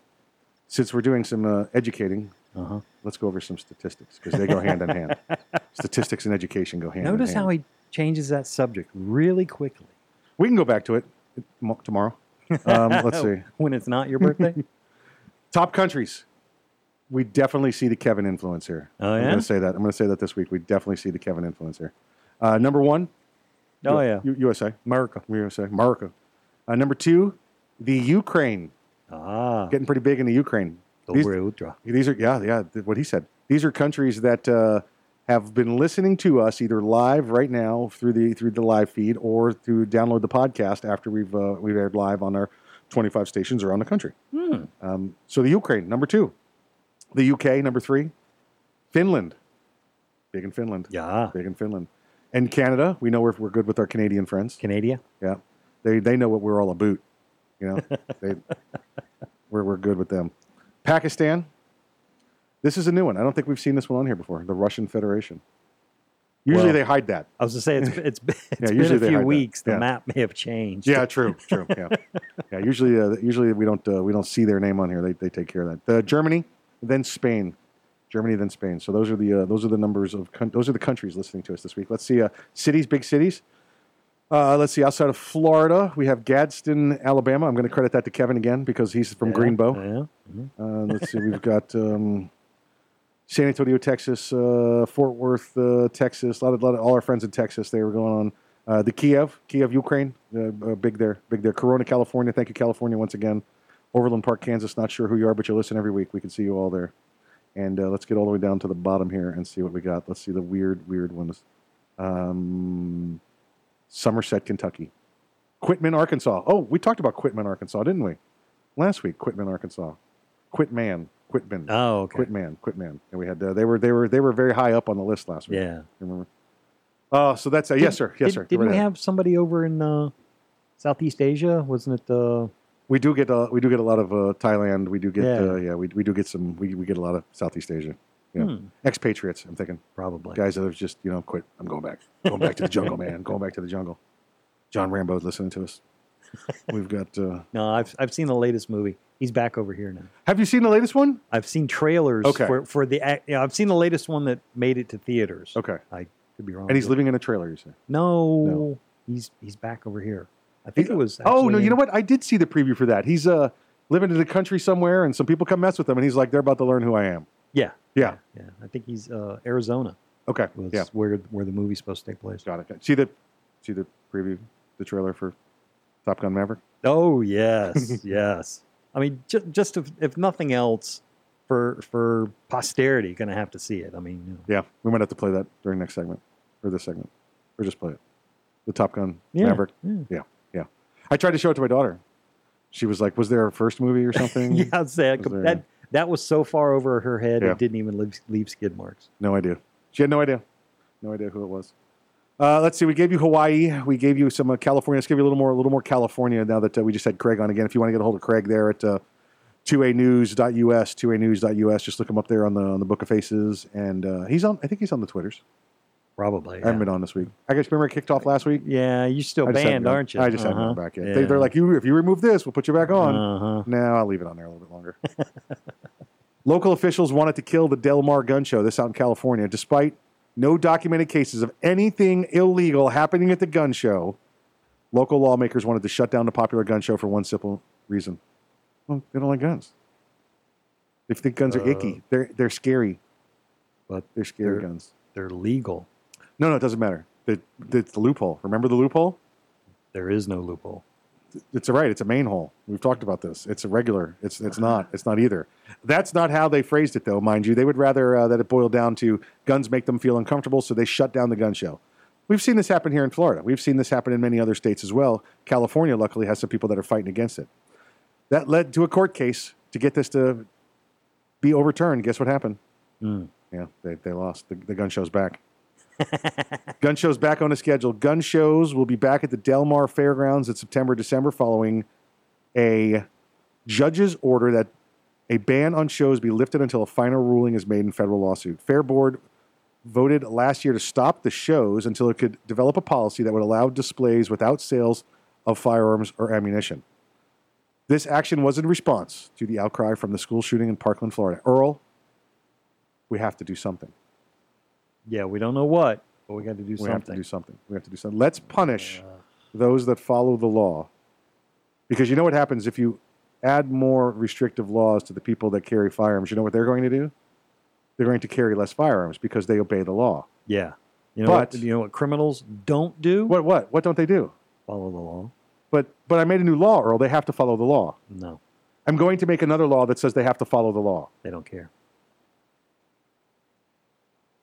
Since we're doing some uh, educating, Uh-huh. let's go over some statistics because they go hand in hand. Statistics and education go hand Notice in hand. Notice how he changes that subject really quickly. we can go back to it tomorrow. Um, let's see. when it's not your birthday. Top countries. We definitely see the Kevin influence here. Oh, yeah? I'm going to say that. I'm going to say that this week. We definitely see the Kevin influence here. Uh, number one. Oh, U- yeah. U- USA. America. USA. America. Uh, number two, the Ukraine. Ah. Getting pretty big in the Ukraine. These, these are, yeah, yeah, what he said. These are countries that uh, have been listening to us either live right now through the through the live feed or through download the podcast after we've uh, we've aired live on our 25 stations around the country. Hmm. Um, so the Ukraine, number two. The UK, number three. Finland. Big in Finland. Yeah. Big in Finland. And Canada, we know we're, we're good with our Canadian friends. Canada? Yeah. They, they know what we're all about. You know, they, we're, we're good with them. Pakistan. This is a new one. I don't think we've seen this one on here before. The Russian Federation. Usually Well, they hide that. I was to say it's it's, been- it's Yeah, been usually a few weeks. The map may have changed. Yeah, true, true. Yeah, yeah. Usually, uh, usually we don't uh, we don't see their name on here. They, they take care of that. Uh, Germany, then Spain, Germany, then Spain. So those are the uh, those are the numbers of coun- those are the countries listening to us this week. Let's see, uh, cities, big cities. Uh, let's see. Outside of Florida, we have Gadsden, Alabama. I'm going to credit that to Kevin again because he's from Yeah, Greenbow. yeah, Uh, let's see. We've got um, San Antonio, Texas, uh, Fort Worth, uh, Texas. A lot of, lot of all our friends in Texas. They were going on. Uh, the Kiev, Kiev, Ukraine. Uh, big there, big there. Corona, California. Thank you, California, once again. Overland Park, Kansas. Not sure who you are, but you listen every week. We can see you all there. And uh, let's get all the way down to the bottom here and see what we got. Let's see the weird, weird ones. Um, Somerset, Kentucky. Quitman, Arkansas. Oh, we talked about Quitman, Arkansas, didn't we? Last week, Quitman, Arkansas. Quitman, Quitman. Oh, okay. Quitman, Quitman. And we had uh, they were they were they were very high up on the list last week. Yeah. Remember? Oh, so that's uh, yes, sir. Yes, Did- sir. Didn't right we ahead. have somebody over in uh, Southeast Asia? Wasn't it the? We do get uh, we do get a lot of uh, Thailand. We do get Yeah. uh, yeah we, we do get some we, we get a lot of Southeast Asia. Yeah, Hmm. expatriates. I'm thinking Probably. guys that have just you know quit. I'm going back. Going back to the jungle, man. Going back to the jungle. John Rambo's listening to us. We've got. Uh, No, I've I've seen the latest movie. He's back over here now. have you seen the latest one? I've seen trailers Okay. for for the. ac- Yeah, I've seen the latest one that made it to theaters. Okay. I could be wrong. And he's living in a trailer. You say? No, No. he's he's back over here. I think it was. Oh no! You know what? I did see the preview for that. He's uh living in the country somewhere, and some people come mess with him, and he's like, they're about to learn who I am. Yeah, Yeah. yeah. I think he's uh, Arizona. Okay. Was Yeah. where where the movie's supposed to take place. Got it. See the see the preview, the trailer for Top Gun Maverick. Oh yes, yes. I mean, just just if, if nothing else, for for posterity, going to have to see it. I mean, you know. Yeah, we might have to play that during next segment or this segment, or just play it. The Top Gun Yeah, Maverick. yeah. yeah, yeah. I tried to show it to my daughter. She was like, "Was there a first movie or something?" yeah, I'd say there- that that was so far over her head, Yeah. it didn't even leave, leave skid marks. No idea. She had no idea. No idea who it was. Uh, let's see. We gave you Hawaii. We gave you some uh, California. Let's give you a little more, a little more California now that uh, we just had Craig on again. If you want to get a hold of Craig there at uh, 2anews.us, 2anews.us, just look him up there on the on the Book of Faces, and uh, he's on. I think he's on the Twitters. Probably. I haven't been on this week. I guess remember I kicked off last week. Yeah, you're still I just haven't banned, aren't you? I just haven't Uh-huh. gone back yet. Yeah. They, they're like, you if you remove this, we'll put you back on. Uh-huh. No, I'll leave it on there a little bit longer. Local officials wanted to kill the Del Mar gun show. This out in California, despite no documented cases of anything illegal happening at the gun show. Local lawmakers wanted to shut down the popular gun show for one simple reason. Well, they don't like guns. They think guns are Uh, icky. They're they're scary. But they're scary they're- guns. They're legal. No, no, it doesn't matter. The, the, it's the loophole. Remember the loophole? There is no loophole. It's a right. It's a main hole. We've talked about this. It's a regular. It's it's not. It's not either. That's not how they phrased it, though, mind you. They would rather uh, that it boiled down to guns make them feel uncomfortable, so they shut down the gun show. We've seen this happen here in Florida. We've seen this happen in many other states as well. California, luckily, has some people that are fighting against it. That led to a court case to get this to be overturned. Guess what happened? Mm. Yeah, they, they lost. The, the gun show's back. Gun show's back on the schedule. Gun shows will be back at the Del Mar Fairgrounds in September, December, following a judge's order that a ban on shows be lifted until a final ruling is made in federal lawsuit. Fair Board voted last year to stop the shows until it could develop a policy that would allow displays without sales of firearms or ammunition. This action was in response to the outcry from the school shooting in Parkland, Florida. Earl, we have to do something. Yeah, we don't know what, but we got to do we have to do something. We have to do something. Let's punish those that follow the law. Because you know what happens if you add more restrictive laws to the people that carry firearms? You know what they're going to do? They're going to carry less firearms because they obey the law. Yeah. You know But- what? You know what criminals don't do? What what? What don't they do? Follow the law. But but I made a new law, Earl. They have to follow the law. No, I'm going to make another law that says they have to follow the law. they don't care.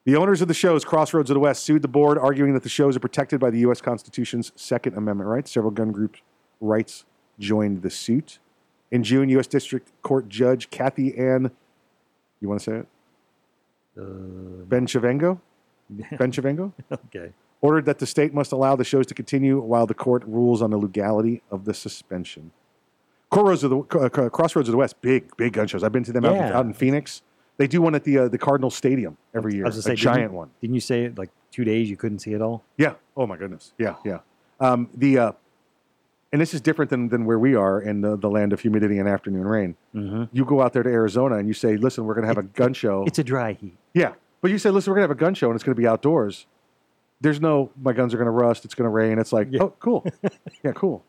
The owners of the shows, Crossroads of the West, sued the board, arguing that the shows are protected by the U.S. Constitution's Second Amendment rights. Several gun group rights joined the suit. In June, U.S. District Court Judge Cathy Ann, you want to say it? Uh, Bencivengo? Bencivengo? okay. Ordered that the state must allow the shows to continue while the court rules on the legality of the suspension. Crossroads of the, uh, Crossroads of the West, big, big gun shows. I've been to them out, Yeah. out in Phoenix. They do one at the uh, the Cardinal Stadium every year, I was a gonna say, didn't giant one. Didn't you say like two days you couldn't see it all? Yeah. Oh my goodness. Yeah. Yeah. Um, the uh, and this is different than, than where we are in the, the land of humidity and afternoon rain. Mm-hmm. You go out there to Arizona and you say, "Listen, we're going to have a gun show." It's a dry heat. yeah, but you say, "Listen, we're going to have a gun show and it's going to be outdoors." There's no, my guns are going to rust. It's going to rain. It's like, oh, cool. yeah, cool.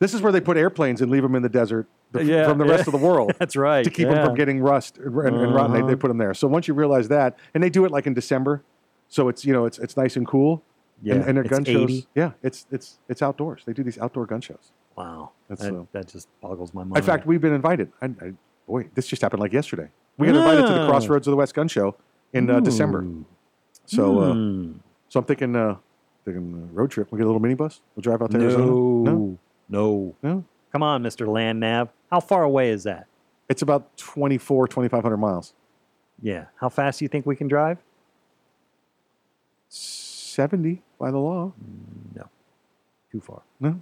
This is where they put airplanes and leave them in the desert the- Yeah, from the yeah. rest of the world. That's right. to keep them from getting rust and, and rotten. They, they Uh-huh. put them there. So once you realize that, and they do it like in December, so it's you know it's it's nice and cool. Yeah, and, and their it's gun 80. shows. Yeah, it's it's it's outdoors. They do these outdoor gun shows. Wow. That's, that, uh, that just boggles my mind. In fact, we've been invited. I, I, boy, this just happened like yesterday. We got invited to the Ah. Crossroads of the West Gun Show in uh, December. So, uh, Hmm. so I'm thinking, uh, thinking uh, road trip. We get a little minibus. We'll drive out to no, Arizona. no, no, No? Come on, Mister Land Nav. How far away is that? It's about 24, 2,500 miles. Yeah. How fast do you think we can drive? 70 by the law. No. Too far. No,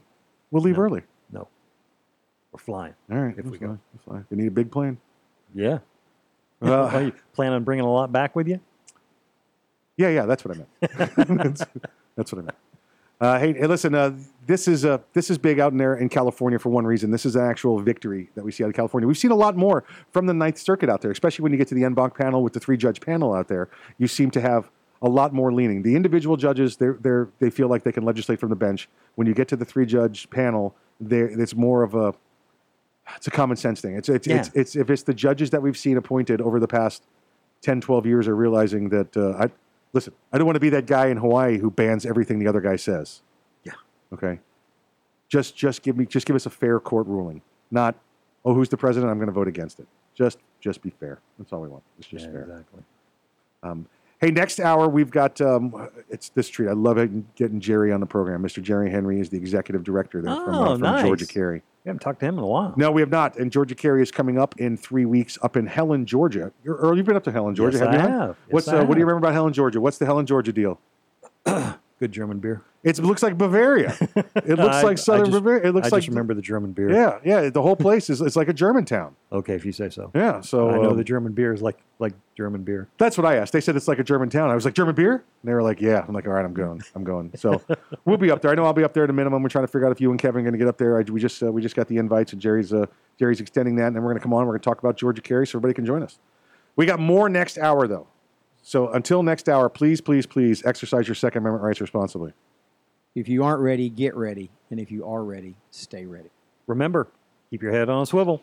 we'll leave No. early. No. We're flying. All right, If we'll go. fly, we'll fly. We need a big plane. Yeah. Uh, Well, you plan on bringing a lot back with you? Yeah, yeah, that's what I meant. that's, that's what I meant. Uh, hey, hey, listen, uh, this is uh, this is big out in there in California for one reason. This is an actual victory that we see out of California. We've seen a lot more from the Ninth Circuit out there, especially when you get to the en banc panel with the three judge panel out there. You seem to have a lot more leaning. The individual judges, they're, they're, they feel like they can legislate from the bench. When you get to the three judge panel, it's more of a it's a common sense thing. It's it's, it's it's if it's the judges that we've seen appointed over the past 10, 12 years are realizing that uh, I listen, I don't want to be that guy in Hawaii who bans everything the other guy says. Yeah. Okay. Just just give me just give us a fair court ruling. Not, oh, who's the president? I'm going to vote against it. Just just be fair. That's all we want. It's just Yeah, fair. exactly. Um, hey, next hour we've got um, it's this treat. I love it, getting Jerry on the program. Mr. Jerry Henry is the executive director there from, uh, Oh, from nice. Georgia Carry. We haven't talked to him in a while. No, we have not. And Georgia Carry is coming up in three weeks up in Helen, Georgia. You're, Earl, you've been up to Helen, Georgia, Yes, have? I not? have. Yes, What's I uh, what do you remember about Helen, Georgia? What's the Helen, Georgia deal? Good German beer. It looks like Bavaria. It looks I- like Southern I just, Bavaria. It looks I like just remember the German beer. Yeah, yeah. The whole place is it's like a German town. Okay, if you say so. Yeah. So I know um, the German beer is like like German beer. That's what I asked. They said it's like a German town. I was like, German beer? And they were like, yeah. I'm like, all right, I'm going. I'm going. So we'll be up there. I know I'll be up there at a minimum. We're trying to figure out if you and Kevin are going to get up there. I, we just uh, we just got the invites, and Jerry's uh, Jerry's extending that, and then we're going to come on. We're going to talk about Georgia Carry, so everybody can join us. We got more next hour though. So until next hour, please, please, please exercise your Second Amendment rights responsibly. If you aren't ready, get ready. And if you are ready, stay ready. Remember, keep your head on a swivel.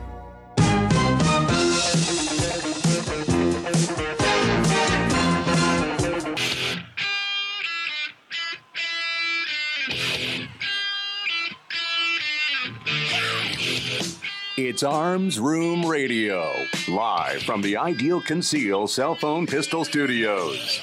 It's Arms Room Radio, live from the Ideal Conceal Cell Phone Pistol Studios.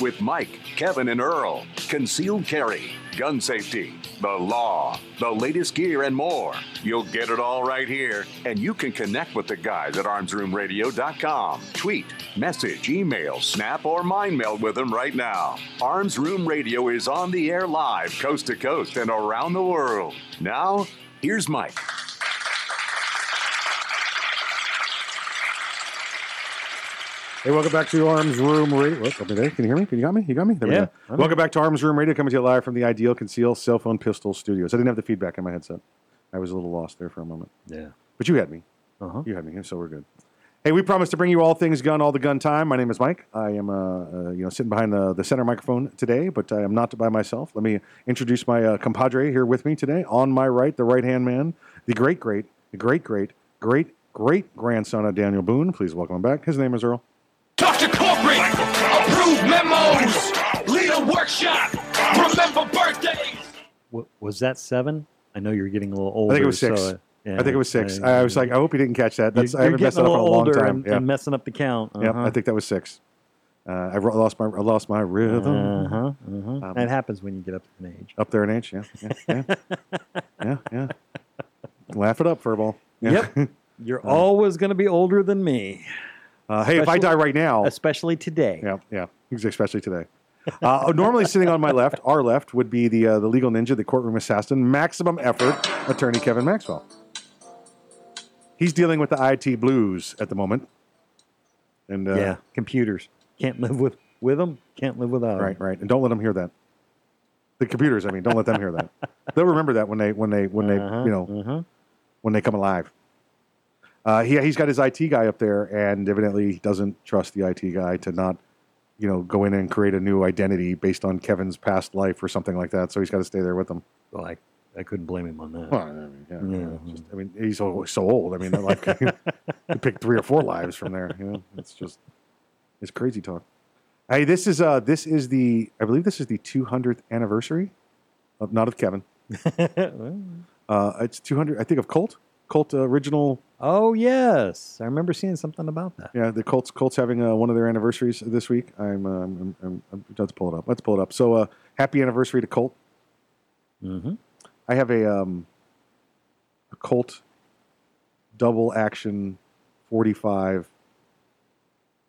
With Mike, Kevin, and Earl, concealed carry, gun safety, the law, the latest gear, and more. You'll get it all right here, and you can connect with the guys at armsroomradio.com. Tweet, message, email, snap, or mind meld with them right now. Arms Room Radio is on the air live, coast to coast, and around the world. Now, here's Mike. Hey, welcome back to Arms Room Radio. Whoop, over there. Can you hear me? Can you got me? You got me? There we Yeah, go. Welcome back to Arms Room Radio, coming to you live from the Ideal Conceal Cell Phone Pistol Studios. I didn't have the feedback in my headset. I was a little lost there for a moment. Yeah. But you had me. Uh-huh. You had me, here, so we're good. Hey, we promised to bring you all things gun, all the gun time. My name is Mike. I am, uh, uh, you know, sitting behind the, the center microphone today, but I am not by myself. Let me introduce my uh, compadre here with me today. On my right, the right hand man, the great, great, the great, great, great, great grandson of Daniel Boone. Please welcome him back. His name is Earl. Talk to corporate, approve memos, lead a workshop, remember birthdays. W- was that seven? I know you're getting a little older. I think it was so, six. uh, yeah, I think it was six. I, I was like, I hope you didn't catch that. That's you're I haven't getting messed that a up in a little long older time. and, yeah. and messing up the count. Yep, Uh-huh. I think that was six. Uh, I ro- lost my I lost my rhythm. Uh-huh, uh-huh. Um, that happens when you get up in age. Up there in age, yeah, yeah, yeah, yeah, yeah. Laugh it up, furball. Yeah. Yep. You're Uh, always going to be older than me. Uh, hey, if I die right now, especially today. Yeah, yeah, especially today. Uh, normally, sitting on my left, our left, would be the uh, the legal ninja, the courtroom assassin, maximum effort attorney Kevin Maxwell. He's dealing with the IT blues at the moment, and uh, yeah, computers can't live with with them. Can't live without 'em. right, right, and don't let them hear that. The computers, I mean, don't let them hear that. They'll remember that when they when they when they Uh-huh, you know when they come alive. Uh, he he's got his IT guy up there, and evidently he doesn't trust the IT guy to not, you know, go in and create a new identity based on Kevin's past life or something like that. So he's got to stay there with them. Well, I, I couldn't blame him on that. Well, I mean, yeah, Yeah. yeah, just- I mean, he's so, so old. I mean, like you pick three or four lives from there. You know, it's just it's crazy talk. Hey, this is uh this is the I believe this is the 200th anniversary of not of Kevin. Uh, it's 200. I think of Colt. Colt uh, original Oh yes, I remember seeing something about that. Yeah, the Colts Colts having uh, one of their anniversaries this week. I'm, um, I'm, I'm, I'm let's pull it up. Let's pull it up. So, uh, happy anniversary to Colt. Mm-hmm. I have a um, a Colt double action 45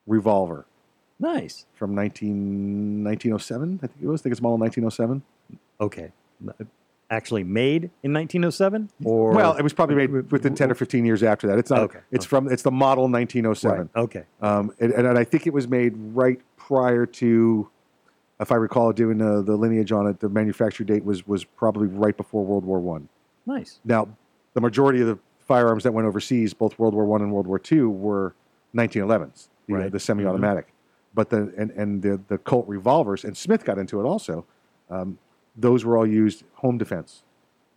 revolver Nice. from 19, 1907. I think it was. I think it's model 1907. Okay. Actually made in 1907, or well, it was probably made within 10 or 15 years after that. It's not. Okay, It's from. It's the model 1907. Right, okay. Um, and, and I think it was made right prior to, if I recall, doing uh, the lineage on it. The manufacture date was was probably right before World War One. Nice. Now, the majority of the firearms that went overseas, both World War One and World War Two, were 1911s, the, Right. the semi-automatic. But the and and the the Colt revolvers, and Smith got into it also. Um, those were all used home defense,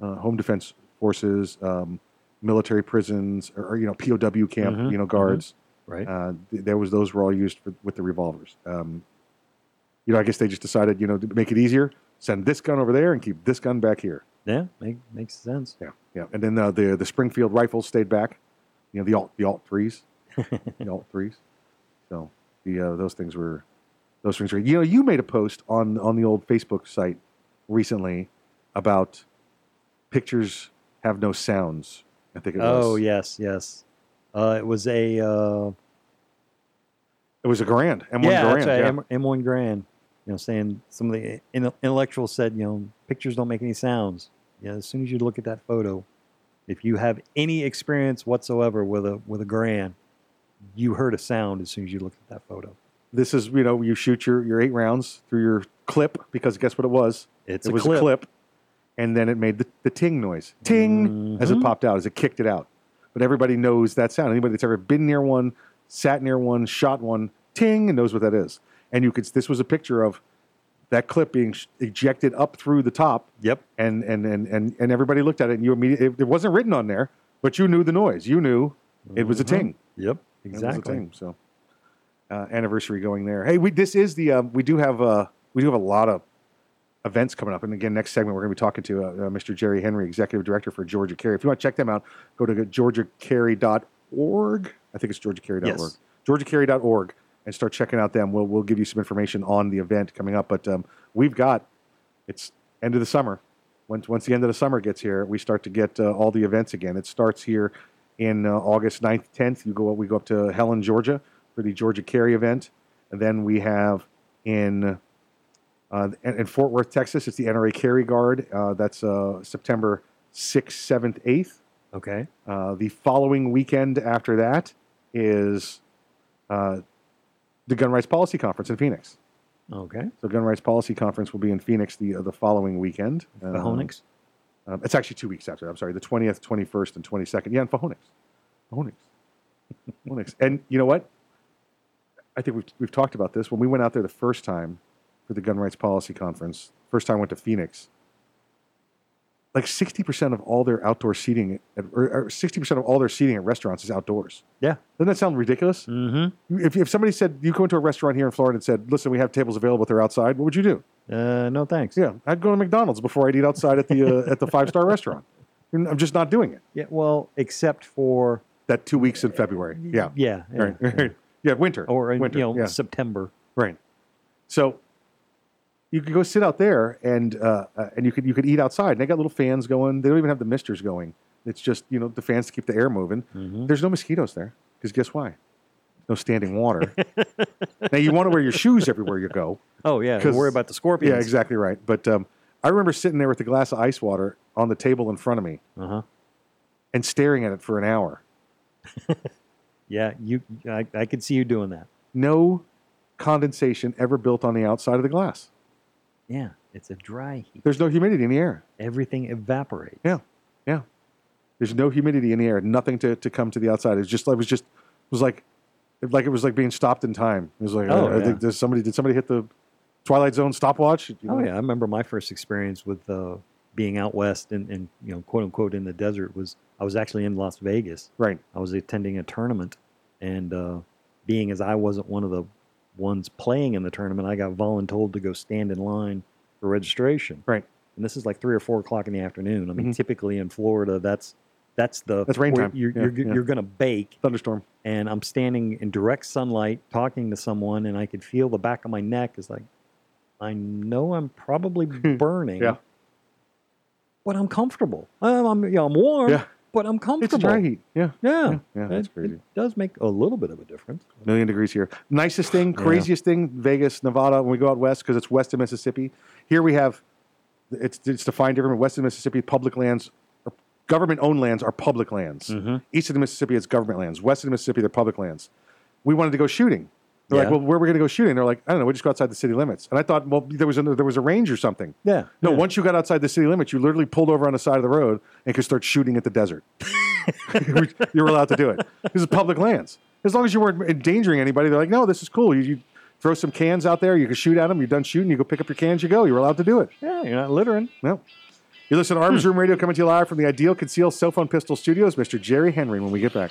uh, home defense forces, um, military prisons, or, or, you know POW camp, Mhm, you know guards. Right. Uh, th- there was those were all used for, with the revolvers. Um, you know, I guess they just decided, you know, to make it easier, send this gun over there and keep this gun back here. Yeah, make, makes sense. Yeah, yeah. And then uh, the the Springfield rifles stayed back. You know, the alt the aught threes, the aught threes. So the uh, those things were those things were. You know, you made a post on on the old Facebook site recently about pictures have no sounds. I think it was. Oh yes, yes. Uh, it was a uh, It was a Garand M1 yeah, Garand. right, yeah. M- M1 Garand. You know, saying some of the intellectuals said, you know, pictures don't make any sounds. Yeah, as soon as you look at that photo, if you have any experience whatsoever with a with a Garand, you heard a sound as soon as you looked at that photo. This is you know you shoot your your eight rounds through your clip because guess what it was? It's it a was clip. a clip, and then it made the, the ting noise, ting as it popped out as it kicked it out. But everybody knows that sound. Anybody that's ever been near one, sat near one, shot one, ting, and knows what that is. And you could. This was a picture of that clip being ejected up through the top. Yep. And and and and and everybody looked at it, and you immediately. It, it wasn't written on there, but you knew the noise. You knew it was a Mhm. ting. Yep, It was a exactly. ting, so uh, anniversary going there. Hey, we this is the uh, we do have uh, we do have a lot of events coming up, and again next segment we're going to be talking to uh, uh, Mr. Jerry Henry, executive director for Georgia Carry. If you want to check them out, go to georgiacarry.org. I think it's georgiacarry.org. Yes. Georgiacarry.org and start checking out them. We'll we'll give you some information on the event coming up, but um, we've got it's end of the summer. Once once the end of the summer gets here, we start to get uh, all the events again. It starts here in uh, August 9th, 10th. You go we go up to Helen, Georgia for the Georgia Carry event, and then we have in uh, in, Fort Worth, Texas, it's the NRA Carry Guard. Uh, that's uh, September 6th, 7th, 8th. Okay. Uh, the following weekend after that is uh, the Gun Rights Policy Conference in Phoenix. Okay. So, Gun Rights Policy Conference will be in Phoenix the uh, the following weekend. Um, Phoenix? um, it's actually two weeks after. I'm sorry, the 20th, 21st, and 22nd. Yeah, in Phoenix. Phoenix. Phoenix. And you know what? I think we've, we've talked about this. When we went out there the first time for the Gun Rights Policy Conference, first time I went to Phoenix, like 60% of all their outdoor seating, at, or, or 60% of all their seating at restaurants is outdoors. Yeah. Doesn't that sound ridiculous? Mm-hmm. If, if somebody said, you go into a restaurant here in Florida and said, listen, we have tables available, they're outside, what would you do? Uh, no thanks. Yeah, I'd go to McDonald's before I'd eat outside at the uh, at the five star restaurant. I'm just not doing it. Yeah. Well, except for that two weeks in February. Yeah. Yeah. yeah, Right. yeah. Yeah. Winter. Or in, winter. you know yeah. September. Right. So you could go sit out there and uh, uh, and you could you could eat outside. And they got little fans going. They don't even have the misters going. It's just you know the fans to keep the air moving. Mm-hmm. There's no mosquitoes there because guess why? No standing water. now you want to wear your shoes everywhere you go. Oh yeah. 'Cause- Worry about the scorpions. Yeah, exactly right. But um, I remember sitting there with a glass of ice water on the table in front of me Uh huh. and staring at it for an hour. Yeah. You. I, I could see you doing that. No condensation ever built on the outside of the glass. Yeah. It's a dry heat. There's no humidity in the air. Everything evaporates. Yeah, yeah. There's no humidity in the air. Nothing to, to come to the outside. It was just. It was just. It was like, like it was like being stopped in time. It was like, Oh, I yeah. think there's somebody. Did somebody hit the Twilight Zone stopwatch? You Oh yeah, I remember my first experience with uh, being out west and, and you know quote unquote in the desert was I was actually in Las Vegas. Right. I was attending a tournament, and uh, being as I wasn't one of the ones playing in the tournament, I got voluntold to go stand in line for registration. Right. And this is like three or four o'clock in the afternoon. I mean, Mhm. typically in Florida, that's That's the That's rain time. You're Yeah, you're, yeah. you're going to bake. Thunderstorm. And I'm standing in direct sunlight talking to someone, and I could feel the back of my neck is like, I know I'm probably burning. Yeah. But I'm comfortable. I'm, yeah, I'm warm. Yeah. But I'm comfortable. It's comfortable. dry heat. Yeah. Yeah. Yeah, that's It- crazy. It does make a little bit of a difference. Million degrees here. Nicest thing, Yeah. craziest thing, Vegas, Nevada, when we go out west, because it's west of Mississippi. Here we have, it's, it's defined different. West of Mississippi, public lands, or government owned lands are public lands. Mm-hmm. East of the Mississippi, it's government lands. West of the Mississippi, they're public lands. We wanted to go shooting. They're like, well, where are we going to go shooting? They're like, I don't know. We just go outside the city limits. And I thought, well, there was a, there was a range or something. Yeah. No, yeah. once you got outside the city limits, you literally pulled over on the side of the road and could start shooting at the desert. you were allowed to do it. This is public lands. As long as you weren't endangering anybody, they're like, no, this is cool. You, you throw some cans out there, you can shoot at them. You're done shooting, you go pick up your cans, you go. You're allowed to do it. Yeah, you're not littering. No. You listen to Arms hmm. Room Radio coming to you live from the Ideal Conceal Cell Phone Pistol Studios. Mr. Jerry Henry when we get back.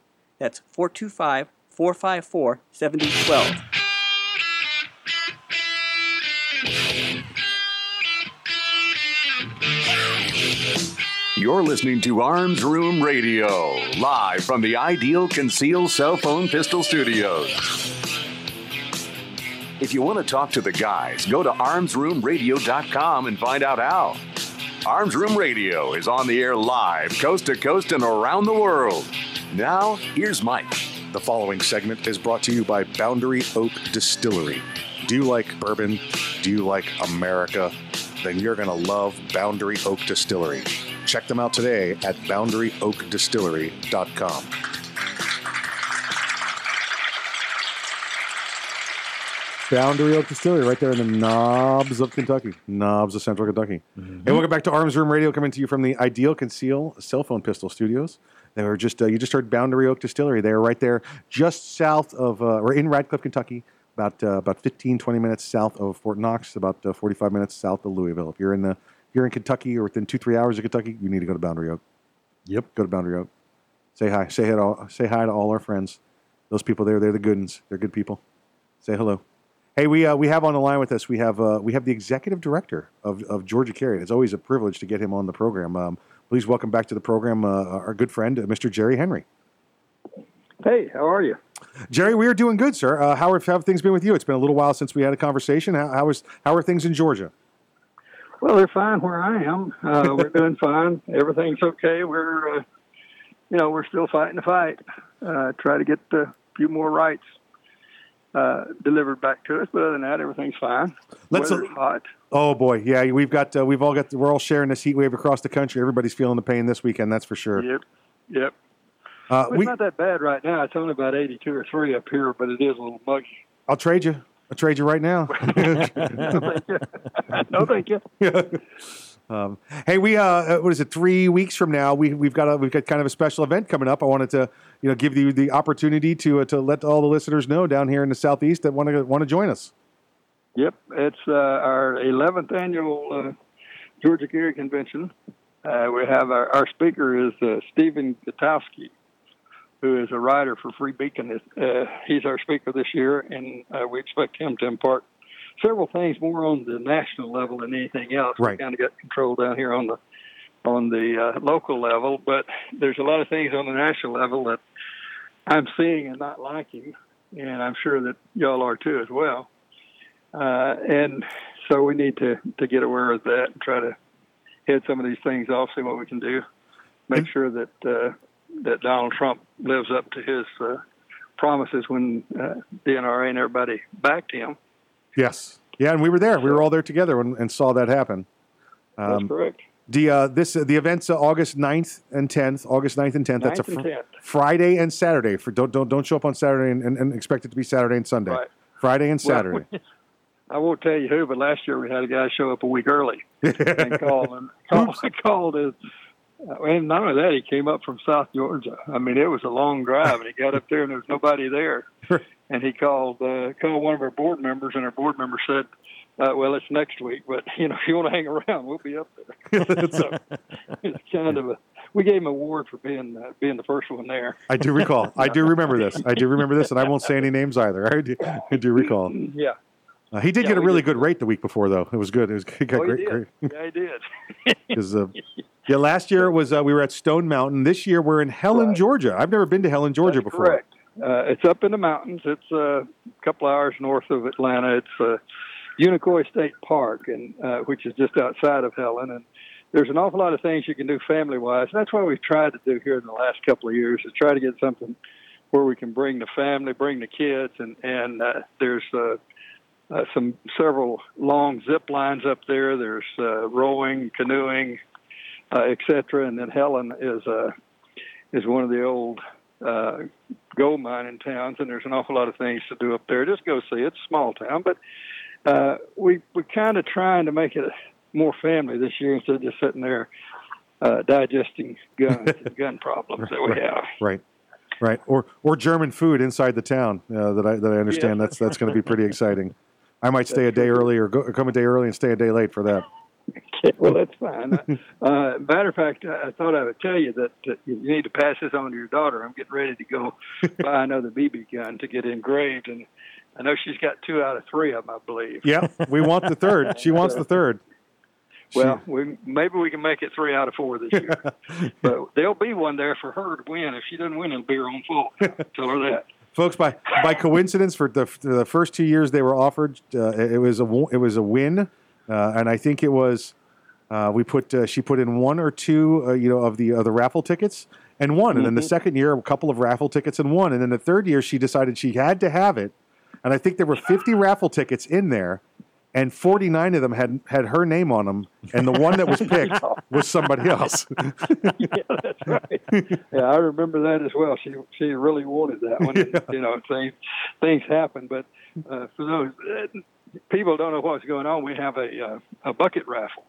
That's 425 454 7012. You're listening to Arms Room Radio, live from the Ideal Conceal Cell Phone Pistol Studios. If you want to talk to the guys, go to armsroomradio.com and find out how. Arms Room Radio is on the air live, coast to coast, and around the world. Now, here's Mike. The following segment is brought to you by Boundary Oak Distillery. Do you like bourbon? Do you like America? Then you're going to love Boundary Oak Distillery. Check them out today at boundaryoakdistillery.com. Boundary Oak Distillery, right there in the knobs of Kentucky, knobs of Central Kentucky. Hey, welcome back to Arms Room Radio, coming to you from the Ideal Conceal Cell Phone Pistol Studios. They were just uh, you just heard Boundary Oak Distillery. They're right there, just south of uh, or in Radcliff, Kentucky, about uh, about 15, 20 minutes south of Fort Knox, about uh, 45 minutes south of Louisville. If you're in the you're in Kentucky or within two three hours of Kentucky, you need to go to Boundary Oak. Yep, go to Boundary Oak. Say hi. Say hi to all, say hi to all our friends. Those people there, they're the good ones. They're good people. Say hello. Hey, we uh, we have on the line with us. We have uh, we have the executive director of, of Georgia Carry. It's always a privilege to get him on the program. Um, please welcome back to the program uh, our good friend, uh, Mr. Jerry Henry. Hey, how are you? Jerry, we are doing good, sir. Uh, how, have, how have things been with you? It's been a little while since we had a conversation. How, how is how are things in Georgia? Well, they're fine where I am. Uh, we're doing fine. Everything's okay. We're, uh, you know, we're still fighting the fight. Uh, try to get a few more rights uh, delivered back to us. But other than that, everything's fine. Let's- Weather's hot. Oh boy, yeah, we've got uh, we've all got we're all sharing this heat wave across the country. Everybody's feeling the pain this weekend. That's for sure. Yep. Yep. Uh, Well, it's we, not that bad right now. It's only about 82 or 3 up here, but it is a little muggy. I'll trade you. I'll trade you right now. no, thank you. Um, hey, we uh, what is it? Three weeks from now, we we've got a we've got kind of a special event coming up. I wanted to you know give you the opportunity to uh, to let all the listeners know down here in the southeast that want to want to join us. Yep, it's uh, our 11th annual uh, Georgia Carry Convention. Uh, we have our, our speaker is uh, Stephen Gutowski, who is a writer for Free Beacon. Uh, he's our speaker this year, and uh, we expect him to impart several things more on the national level than anything else. Right. We kind of got control down here on the on the uh, local level, but there's a lot of things on the national level that I'm seeing and not liking, and I'm sure that y'all are too as well. Uh, and so we need to, to get aware of that and try to head some of these things off, see what we can do, make sure that uh, that Donald Trump lives up to his uh, promises when uh, the NRA and everybody backed him. Yes, yeah, and we were there. We were all there together and, and saw that happen. That's correct. The uh, this uh, the event's uh, August 9th and 10th. August 9th and 10th. That's a 9th and 10th. Friday and Saturday. For don't don't don't show up on Saturday and, and, and expect it to be Saturday and Sunday. Right. Friday and Well, Saturday. I won't tell you who, but last year we had a guy show up a week early and call and call, called his. And not only that, he came up from South Georgia. I mean, it was a long drive, and he got up there and there was nobody there. And he called uh, called one of our board members, and our board member said, uh, "Well, it's next week, but you know, if you want to hang around, we'll be up there." so it's kind of a. We gave him an award for being uh, being the first one there. I do recall. I do remember this. I do remember this, and I won't say any names either. I do, I do recall. Yeah. Uh, he did Yeah, get a really did. good rate the week before, though. It was good. It was he got oh, great, he great. Yeah, he did. Because uh, yeah, last year it was uh, we were at Stone Mountain. This year we're in Helen, Georgia. I've never been to Helen, Georgia before. Correct. Uh, it's up in the mountains. It's uh, a couple hours north of Atlanta. It's uh, Unicoi State Park, and uh, which is just outside of Helen. And there's an awful lot of things you can do family wise. And that's what we've tried to do here in the last couple of years is try to get something where we can bring the family, bring the kids, and and uh, there's uh, uh, some several long zip lines up there. There's uh, rowing, canoeing, uh, etc. And then Helen is uh, is one of the old uh, gold mining towns, and there's an awful lot of things to do up there. Just go see it. It's a small town, but uh, we we're kind of trying to make it more family this year instead of just sitting there uh, digesting guns and gun problems that we have. right, right, or or German food inside the town uh, that I that I understand. Yeah. That's that's going to be pretty exciting. I might stay a day early or go, come a day early and stay a day late for that. Okay, well, that's fine. uh, matter of fact, I thought I would tell you that uh, you need to pass this on to your daughter. I'm getting ready to go buy another BB gun to get engraved, and I know she's got two out of three of them, I believe. Yeah, we want the third. She wants the third. Well, we maybe we can make it three out of four this year, but there'll be one there for her to win. If she doesn't win, it'll be her own fault. Tell her that. Folks, by by coincidence, for the for the first two years they were offered, uh, it was a it was a win, uh, and I think it was uh, we put uh, she put in one or two uh, you know of the the raffle tickets and won, and then the Mhm. second year a couple of raffle tickets and one, and then the third year she decided she had to have it, and I think there were fifty raffle tickets in there. And 49 of them had had her name on them, and the one that was picked was somebody else. yeah, that's right. Yeah, I remember that as well. She she really wanted that one. You know, things things happen, but uh, for those uh, people don't know what's going on, we have a uh, a bucket raffle.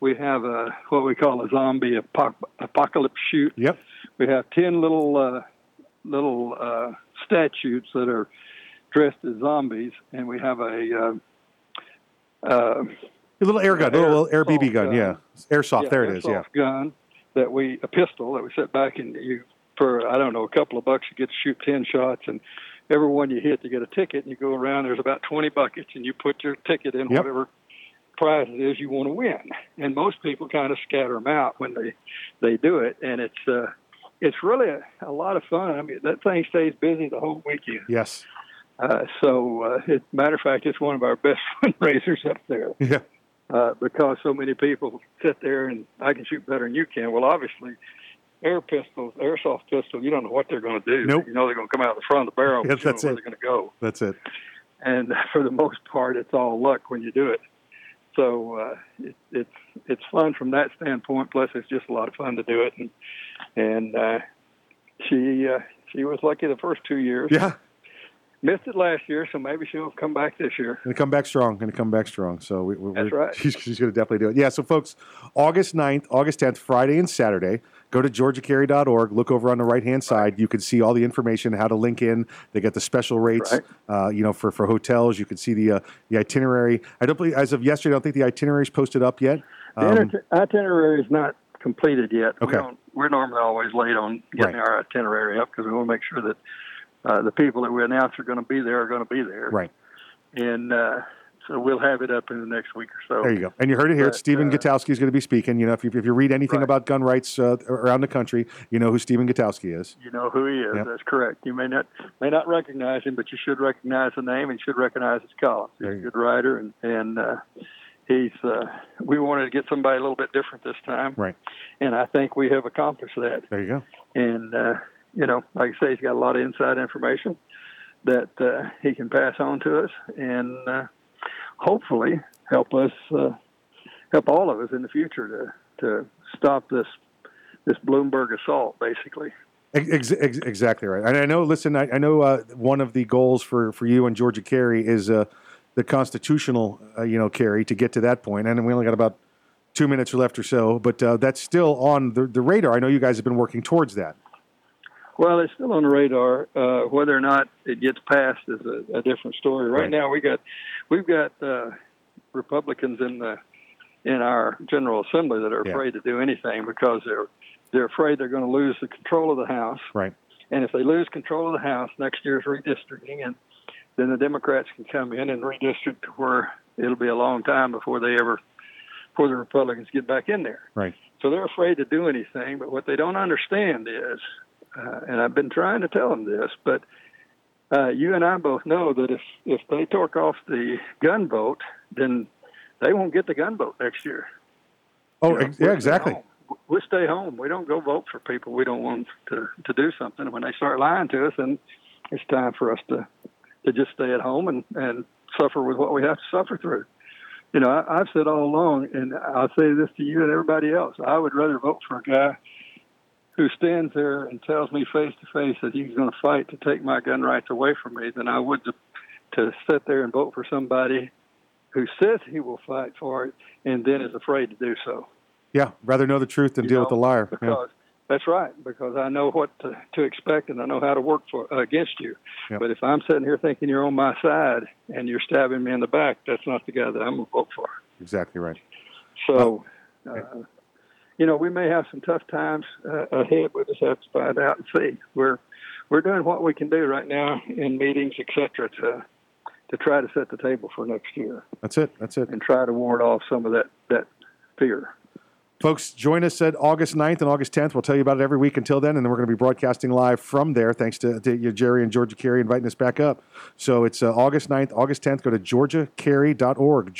We have a what we call a zombie apoc- apocalypse shoot. Yep. We have ten little uh, little uh, statues that are dressed as zombies, and we have a uh, uh, A little air gun, a little air BB gun, gun. yeah, airsoft. there it is, yeah. gun that we a pistol that we set back and you for I don't know a couple of bucks you get to shoot ten shots and every one you hit you get a ticket and you go around there's about twenty buckets and you put your ticket in Yep. whatever prize it is you want to win and most people kind of scatter them out when they they do it and it's uh it's really a, a lot of fun I mean that thing stays busy the whole weekend Yes. uh, so, uh, it, matter of fact, it's one of our best fundraisers up there Yeah. uh, because so many people sit there and I can shoot better than you can. Well, obviously, air pistols, airsoft pistol, you don't know what they're going to do. Nope. You know they're going to come out the front of the barrel. Yes, but you don't that's it. they're going to go. That's it. And for the most part, it's all luck when you do it. So uh, it, it's it's fun from that standpoint. Plus, it's just a lot of fun to do it. And and uh, she uh, she was lucky the first two years. Yeah. Missed it last year, so maybe she'll come back this year. Going to come back strong. Going to come back strong. So we, we, That's right. She's, she's going to definitely do it. Yeah. So folks, August 9th, August 10th, Friday and Saturday. Go to georgiacarry.org. Look over on the right hand side. You can see all the information, how to link in. They get the special rates. Uh, you know, for, for hotels, you can see the uh, the itinerary. I don't believe as of yesterday. I don't think the itinerary is posted up yet. The Um, iter- itinerary is not completed yet. Okay. We don't, we're normally always late on getting Right. our itinerary up because we want to make sure that uh, the people that we announce are going to be there are going to be there. right. And uh, so we'll have it up in the next week or so. There you go. And you heard it here. But, Stephen uh, Gutowski is going to be speaking. You know, if you, if you read anything about gun rights uh, around the country, you know who Stephen Gutowski is. You know who he is. Yep. That's correct. You may not may not recognize him, but you should recognize the name and you should recognize his columns. He's a good writer, and and uh, he's. Uh, we wanted to get somebody a little bit different this time, Right. and I think we have accomplished that. There you go. and uh, you know, like I say, he's got a lot of inside information that uh, he can pass on to us, and uh, hopefully help us, uh, help all of us in the future to to stop this this Bloomberg assault, basically. Ex- ex- exactly right. And I know. Listen, I, I know uh, one of the goals for, for you and Georgia Carry is uh, the constitutional, uh, you know, carry to get to that point. And we only got about two minutes left or so, but that's still on the, the radar. I know you guys have been working towards that. Well, it's still on the radar. Uh, whether or not it gets passed is a, a different story. Right, Right. now, we got we've got uh, Republicans in the in our General Assembly that are Yeah. afraid to do anything because they're they're afraid they're going to lose the control of the House. Right. And if they lose control of the House, next year's redistricting, and then the Democrats can come in and redistrict to where it'll be a long time before they ever, before the Republicans get back in there. Right. So they're afraid to do anything. But what they don't understand is, uh, and I've been trying to tell them this, but uh, you and I both know that if if they torque off the gun vote, then they won't get the gun vote next year. Oh, You know, yeah, exactly. We stay home. We don't go vote for people we don't want to to do something. And when they start lying to us, then it's time for us to to just stay at home and and suffer with what we have to suffer through. You know, I, I've said all along, and I'll say this to you and everybody else: I would rather vote for a guy who stands there and tells me face to face that he's going to fight to take my gun rights away from me than I would to, to sit there and vote for somebody who says he will fight for it and then is afraid to do so. Yeah, rather know the truth than You deal with the liar. Yeah. Because that's right, because I know what to, to expect and I know how to work for against you. Yep. But if I'm sitting here thinking you're on my side and you're stabbing me in the back, that's not the guy that I'm going to vote for. Exactly right. So, uh, you know, we may have some tough times uh, ahead. We just have to find out and see. We're we're doing what we can do right now in meetings, et cetera, to to try to set the table for next year That's it. That's it. and try to ward off some of that that fear. Folks, join us at August 9th and August 10th. We'll tell you about it every week until then, and then we're going to be broadcasting live from there. Thanks to, to Jerry and Georgia Carry inviting us back up. So it's uh, August 9th, August 10th. Go to georgiacarry.org,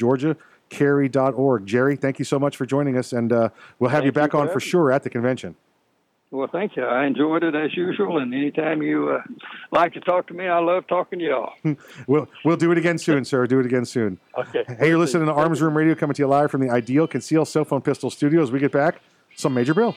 georgiacarry.org. Jerry, thank you so much for joining us, and uh, we'll have Thank you back you on for sure at the convention. Well, thank you. I enjoyed it as usual, and anytime you uh, like to talk to me, I love talking to y'all. we'll we'll do it again soon, sir. Do it again soon. Okay. Hey, you're listening to Arms Room Radio coming to you live from the Ideal Conceal Cell Phone Pistol Studios. We get back some Major Bill.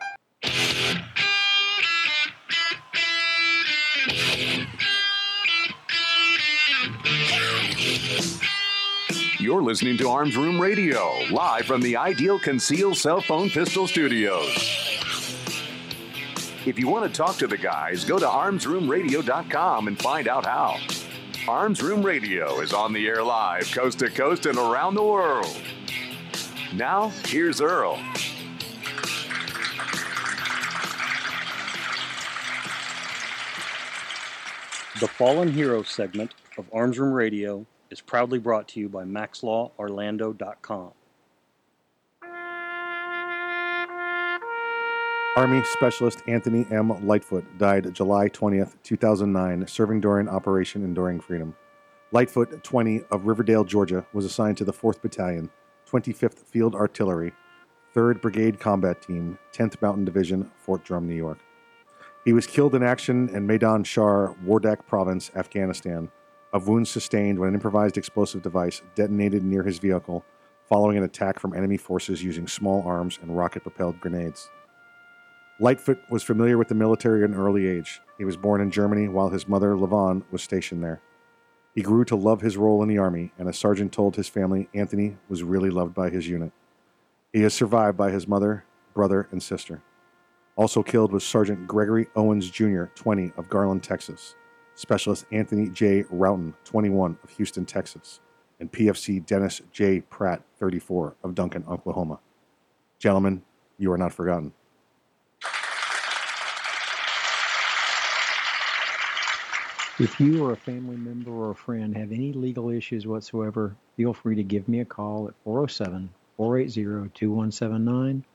You're listening to Arms Room Radio, live from the Ideal Conceal Cell Phone Pistol Studios. If you want to talk to the guys, go to armsroomradio.com and find out how. Arms Room Radio is on the air live, coast to coast and around the world. Now, here's Earl. The Fallen Hero segment of Arms Room Radio is proudly brought to you by MaxLawOrlando.com. Army Specialist Anthony M. Lightfoot died July 20th, 2009, serving during Operation Enduring Freedom. Lightfoot, 20, of Riverdale, Georgia, was assigned to the 4th Battalion, 25th Field Artillery, 3rd Brigade Combat Team, 10th Mountain Division, Fort Drum, New York. He was killed in action in Maidan Shar, Wardak Province, Afghanistan, of wounds sustained when an improvised explosive device detonated near his vehicle following an attack from enemy forces using small arms and rocket propelled grenades. Lightfoot was familiar with the military at an early age. He was born in Germany while his mother, Levon, was stationed there. He grew to love his role in the Army, and a sergeant told his family Anthony was really loved by his unit. He is survived by his mother, brother, and sister. Also killed was Sergeant Gregory Owens Jr., 20, of Garland, Texas, Specialist Anthony J. Roughton, 21, of Houston, Texas, and PFC Dennis J. Pratt, 34, of Duncan, Oklahoma. Gentlemen, you are not forgotten. If you or a family member or a friend have any legal issues whatsoever, feel free to give me a call at 407 480 2179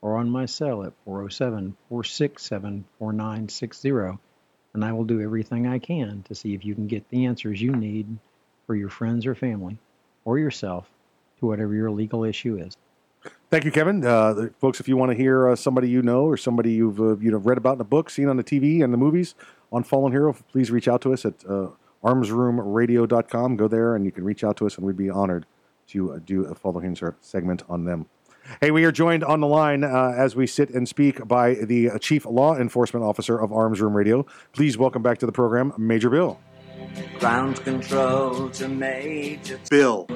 or on my cell at 407 467 4960, and I will do everything I can to see if you can get the answers you need for your friends or family or yourself to whatever your legal issue is. Thank you, Kevin. Uh, folks, if you want to hear uh, somebody you know or somebody you've uh, you know read about in a book, seen on the TV and the movies on Fallen Hero, please reach out to us at uh, armsroomradio.com. Go there and you can reach out to us, and we'd be honored to uh, do a Fallen Hero segment on them. Hey, we are joined on the line uh, as we sit and speak by the uh, Chief Law Enforcement Officer of Arms Room Radio. Please welcome back to the program, Major Bill. Ground control to Major Bill.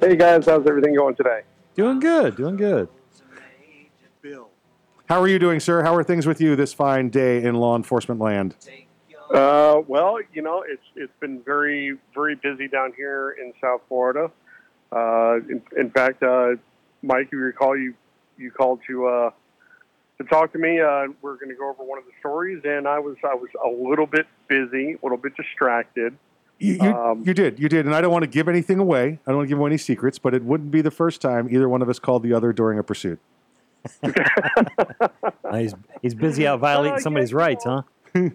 Hey guys, how's everything going today? Doing good, doing good. Bill. How are you doing, sir? How are things with you this fine day in law enforcement land? Uh, well, you know, it's it's been very very busy down here in South Florida. Uh, in, in fact, uh, Mike, if you recall, you you called to uh, to talk to me. Uh, we're going to go over one of the stories, and I was I was a little bit busy, a little bit distracted. You, you, Um, you did, you did, and I don't want to give anything away. I don't want to give away any secrets, but it wouldn't be the first time either one of us called the other during a pursuit. He's, he's busy out violating somebody's rights, huh?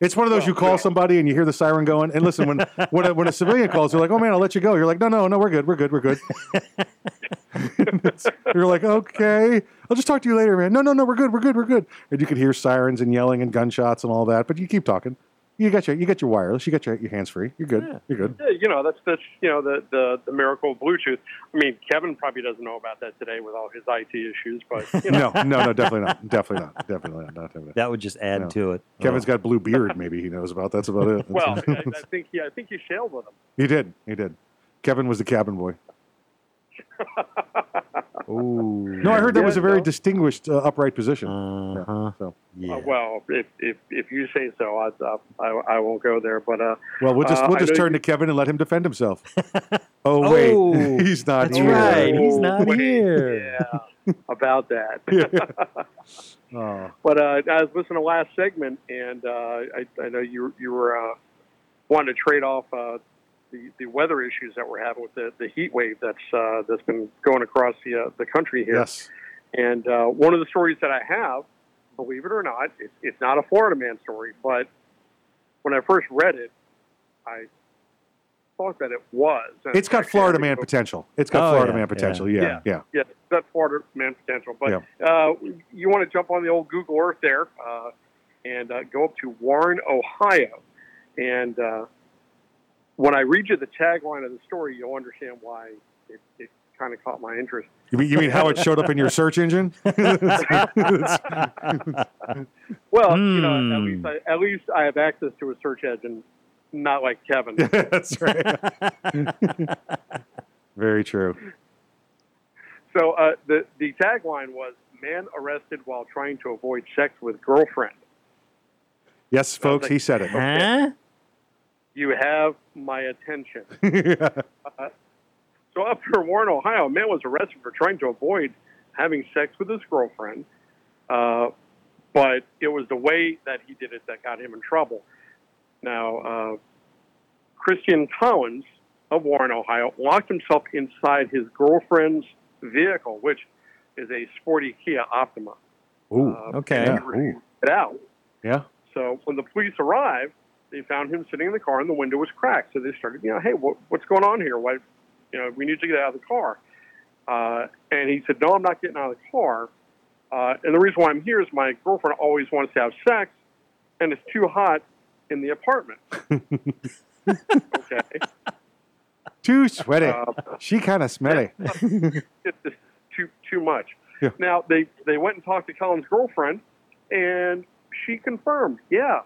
It's one of those you call somebody and you hear the siren going. And listen, when when a, when a civilian calls, you're like, "Oh man, I'll let you go." You're like, "No, no, no, we're good, we're good, we're good." you're like, "Okay, I'll just talk to you later, man." No, no, no, we're good, we're good, we're good. And you could hear sirens and yelling and gunshots and all that, but you keep talking. You got your you got your wireless, you got your, your hands free. You're good. You're good. yeah, you know, that's that's you know the, the the miracle of Bluetooth. I mean, Kevin probably doesn't know about that today with all his IT issues, but you know. No, no, no, definitely not. Definitely not. Definitely not. Definitely not. That would just add No. to it. Kevin's Oh. got blue beard. Maybe he knows about. That's about it. well, I, I think he I think he sailed with him. he did. He did. Kevin was the cabin boy. Ooh. No, I heard that Yeah, was a very no. distinguished uh, upright position. Uh-huh. So, Uh, well, if, if if you say so, I, I I won't go there. But uh, well, we'll just uh, we'll just turn you- to Kevin and let him defend himself. oh wait, Oh, he's not that's here. right. He's not wait, here. Yeah, about that. Oh. But uh, I was listening to last segment, and uh, I, I know you you were uh, wanting to trade off uh, the the weather issues that we're having with the, the heat wave that's uh, that's been going across the uh, the country here. Yes. And uh, one of the stories that I have, believe it or not, it's, it's not a Florida man story, but when I first read it, I thought that it was. And It's got Florida man think- potential. It's got Oh, Florida yeah, man potential. Yeah, yeah. yeah, yeah, that's Florida man potential. But uh, you want to jump on the old Google Earth there uh, and uh, go up to Warren, Ohio, and uh, when I read you the tagline of the story, you'll understand why it, it kind of caught my interest. You mean, you mean how it showed up in your search engine? Well, you know, Hmm. at least I, at least I have access to a search engine, not like Kevin. That's right. Very true. So uh, the the tagline was "Man arrested while trying to avoid sex with girlfriend." Yes, folks, he said it. Huh? You have my attention. Uh, so up in Warren, Ohio, a man was arrested for trying to avoid having sex with his girlfriend, uh, but it was the way that he did it that got him in trouble. Now, uh, Christian Collins of Warren, Ohio, locked himself inside his girlfriend's vehicle, which is a sporty Kia Optima. Ooh, Uh, okay. refused to Get out. Yeah. So when the police arrived, they found him sitting in the car and the window was cracked. So they started, you know, hey, what, what's going on here? Why, you know, we need to get out of the car. Uh, and he said, no, I'm not getting out of the car. Uh, and the reason why I'm here is my girlfriend always wants to have sex, and it's too hot in the apartment. okay. Too sweaty. Uh, she kind of smelly. it's just too too much. Now they they went and talked to Collins' girlfriend, and she confirmed, yeah,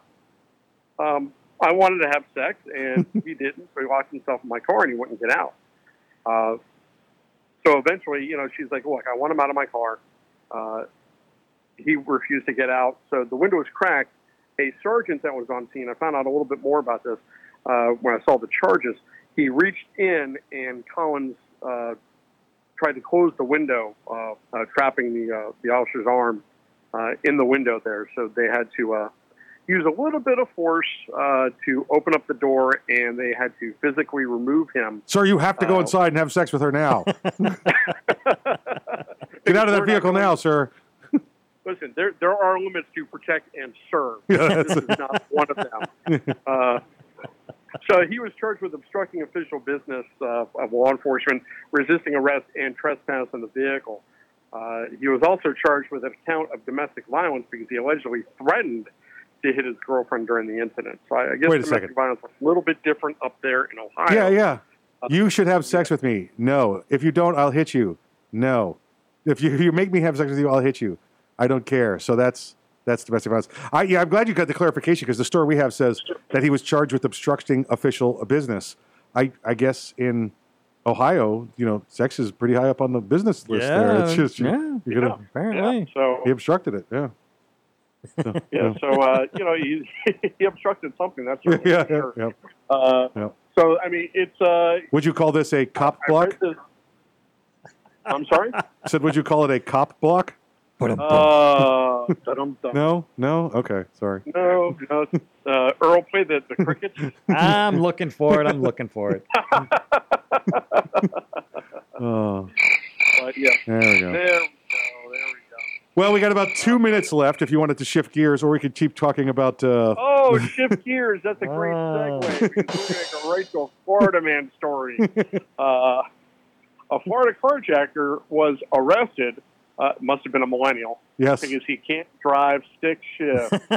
um, I wanted to have sex, and he didn't. So he locked himself in my car and he wouldn't get out. Uh, so eventually, you know, she's like, look, I want him out of my car. Uh, he refused to get out, so the window was cracked. A sergeant that was on scene, I found out a little bit more about this uh, when I saw the charges. He reached in and Collins uh, tried to close the window, uh, uh, trapping the uh, the officer's arm uh, in the window there. So they had to uh, use a little bit of force uh, to open up the door, and they had to physically remove him. Sir, you have to go Uh, inside and have sex with her now. Get out of that vehicle now, sir. Listen, there there are limits to protect and serve. Yeah, this is not one of them. Uh, so he was charged with obstructing official business uh, of law enforcement, resisting arrest, and trespass in the vehicle. Uh, he was also charged with an account of domestic violence because he allegedly threatened to hit his girlfriend during the incident. So I, I guess Wait a domestic second. violence is a little bit different up there in Ohio. Yeah, yeah. Uh, you should have sex with me. No. If you don't, I'll hit you. No. If you, if you make me have sex with you, I'll hit you. I don't care. So that's that's domestic violence. I, yeah, I'm glad you got the clarification because the story we have says that he was charged with obstructing official business. I, I guess in Ohio, you know, sex is pretty high up on the business list there. It's Yeah, just you, yeah, you're gonna, apparently. So he obstructed it. Yeah. So, yeah, so uh, you know he he obstructed something. That's certainly yeah, for yeah, sure. yeah, Uh, yeah. So I mean, it's. Uh, Would you call this a cop I block? read this- I'm sorry. I said, would you call it a cop block? Uh. No, no. Okay, sorry. No, no. Uh, Earl played the, the crickets. I'm looking for it. I'm looking for it. Oh, But yeah. There we go. There we go. There we go. Well, we got about two minutes left. If you wanted to shift gears, or we could keep talking about. Uh, Oh, shift gears. That's a great Ah. segue because we're going to go right to a Florida man story. Uh, a Florida carjacker was arrested. Uh, must have been a millennial. Yes. Because he can't drive stick shift.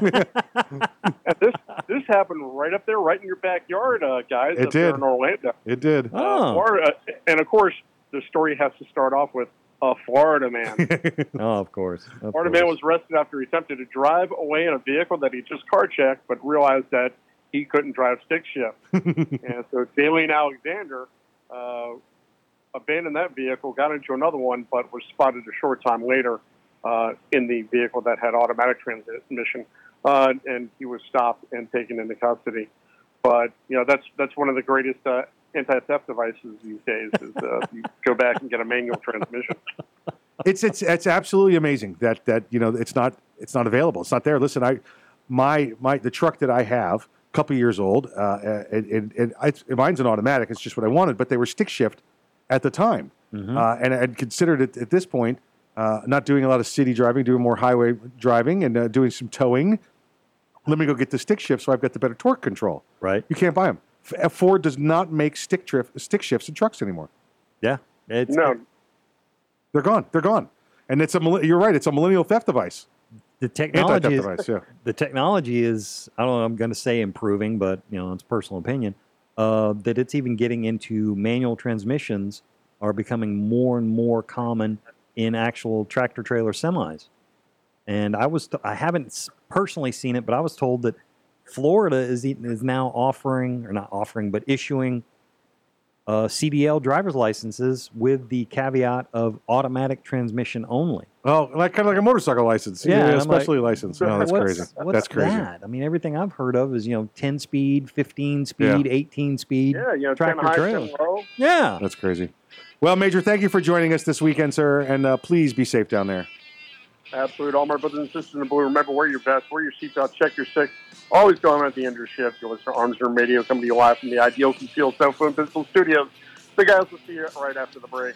this this happened right up there, right in your backyard, uh, guys. It did. in Orlando. It did. Uh, Florida, and of course, the story has to start off with a Florida man. Oh, of course. Of Florida course. man was arrested after he attempted to drive away in a vehicle that he just car checked, but realized that he couldn't drive stick shift. and so Daleen Alexander uh, abandoned that vehicle, got into another one, but was spotted a short time later uh, in the vehicle that had automatic transmission, uh, and he was stopped and taken into custody. But you know that's that's one of the greatest uh, anti-theft devices these days. Is uh, you go back and get a manual transmission. it's it's it's absolutely amazing that that you know it's not it's not available. It's not there. Listen, I my my the truck that I have, a couple years old, uh, and, and, and I, mine's an automatic. It's just what I wanted, but they were stick shift at the time, uh, and I had considered it at this point. Uh, not doing a lot of city driving, doing more highway driving, and uh, doing some towing. Let me go get the stick shift, so I've got the better torque control. Right. You can't buy them. Ford does not make stick drift, stick shifts in trucks anymore. Yeah. It's, no. They're gone. They're gone. And it's a you're right. It's a millennial theft device. The technology, is, device. Yeah. the technology is, I don't know, I'm going to say improving, but you know, it's personal opinion. Uh, that it's even getting into manual transmissions are becoming more and more common in actual tractor trailer semis. And I was, I haven't personally seen it, but I was told that Florida is is now offering, or not offering, but issuing uh, CDL driver's licenses with the caveat of automatic transmission only. Oh, like kind of like a motorcycle license. Yeah, Yeah, especially like, license. No, that's what's- crazy. What's that's crazy. that? I mean, everything I've heard of is you know ten speed, fifteen speed, Yeah. eighteen speed. Yeah, you know, tractor 10 high, trailer. 10 low. Yeah, That's crazy. Well, Major, thank you for joining us this weekend, sir, and uh, please be safe down there. Absolute. All my brothers and sisters in the blue, remember, wear your vest, wear your seatbelt, check your six. Always going at the end of your shift. You'll listen to Arms Room Radio coming to you live from the Ideal Concealed Cell Phone Pistol Studios. So, guys, we'll see you right after the break.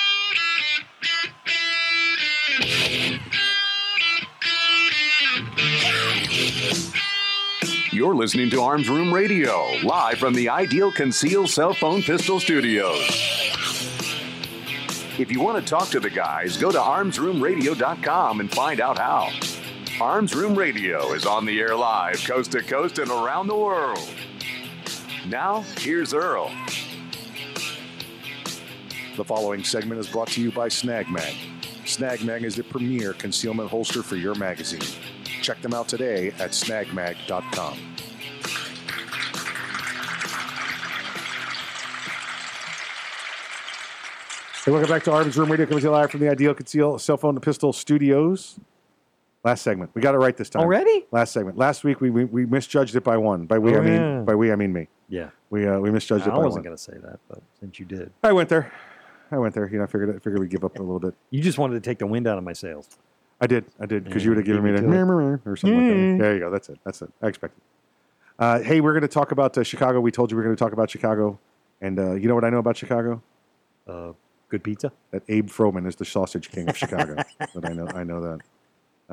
You're listening to Arms Room Radio, live from the Ideal Conceal Cell Phone Pistol Studios. If you want to talk to the guys, go to armsroomradio.com and find out how. Arms Room Radio is on the air live, coast to coast and around the world. Now, here's Earl. The following segment is brought to you by Snag Mag. Snag Mag is the premier concealment holster for your magazine. Check them out today at snagmag.com. Hey, welcome back to Arms Room Radio, coming to you live from the Ideal Conceal Cell Phone to Pistol Studios. Last segment. We got it right this time. Already? Last segment. Last week we, we, we misjudged it by one. By we Oh, I mean yeah. by we I mean me. Yeah. We uh, we misjudged it I by wasn't one. going to say that, but since you did, I went there. I went there. You know, I figured I figured we'd give up a little bit. you just wanted to take the wind out of my sails. I did. I did because Yeah, you would have given me the me or something like Mm. that. There you go. That's it. That's it. I expected. Uh, hey, we're going to talk about uh, Chicago. We told you we are going to talk about Chicago, and uh, you know what I know about Chicago? Uh, good pizza. That Abe Froman is the sausage king of Chicago. that I know. I know that.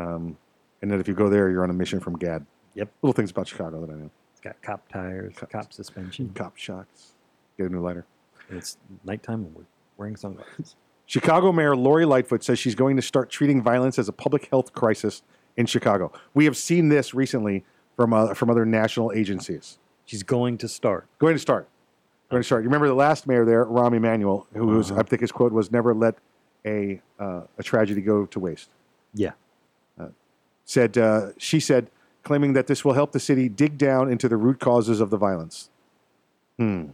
Um, and that if you go there, you're on a mission from Gad. Yep. Little things about Chicago that I know. It's got cop tires, cop suspension. Cop shocks. Get a new lighter. It's nighttime and we're wearing sunglasses. Chicago Mayor Lori Lightfoot says she's going to start treating violence as a public health crisis in Chicago. We have seen this recently from uh, from other national agencies. She's going to start. Going to start. Going to start. You remember the last mayor there, Rahm Emanuel, who was, I think his quote was, "Never let a uh, a tragedy go to waste." Yeah. Uh, said uh, she said, claiming that this will help the city dig down into the root causes of the violence. Hmm.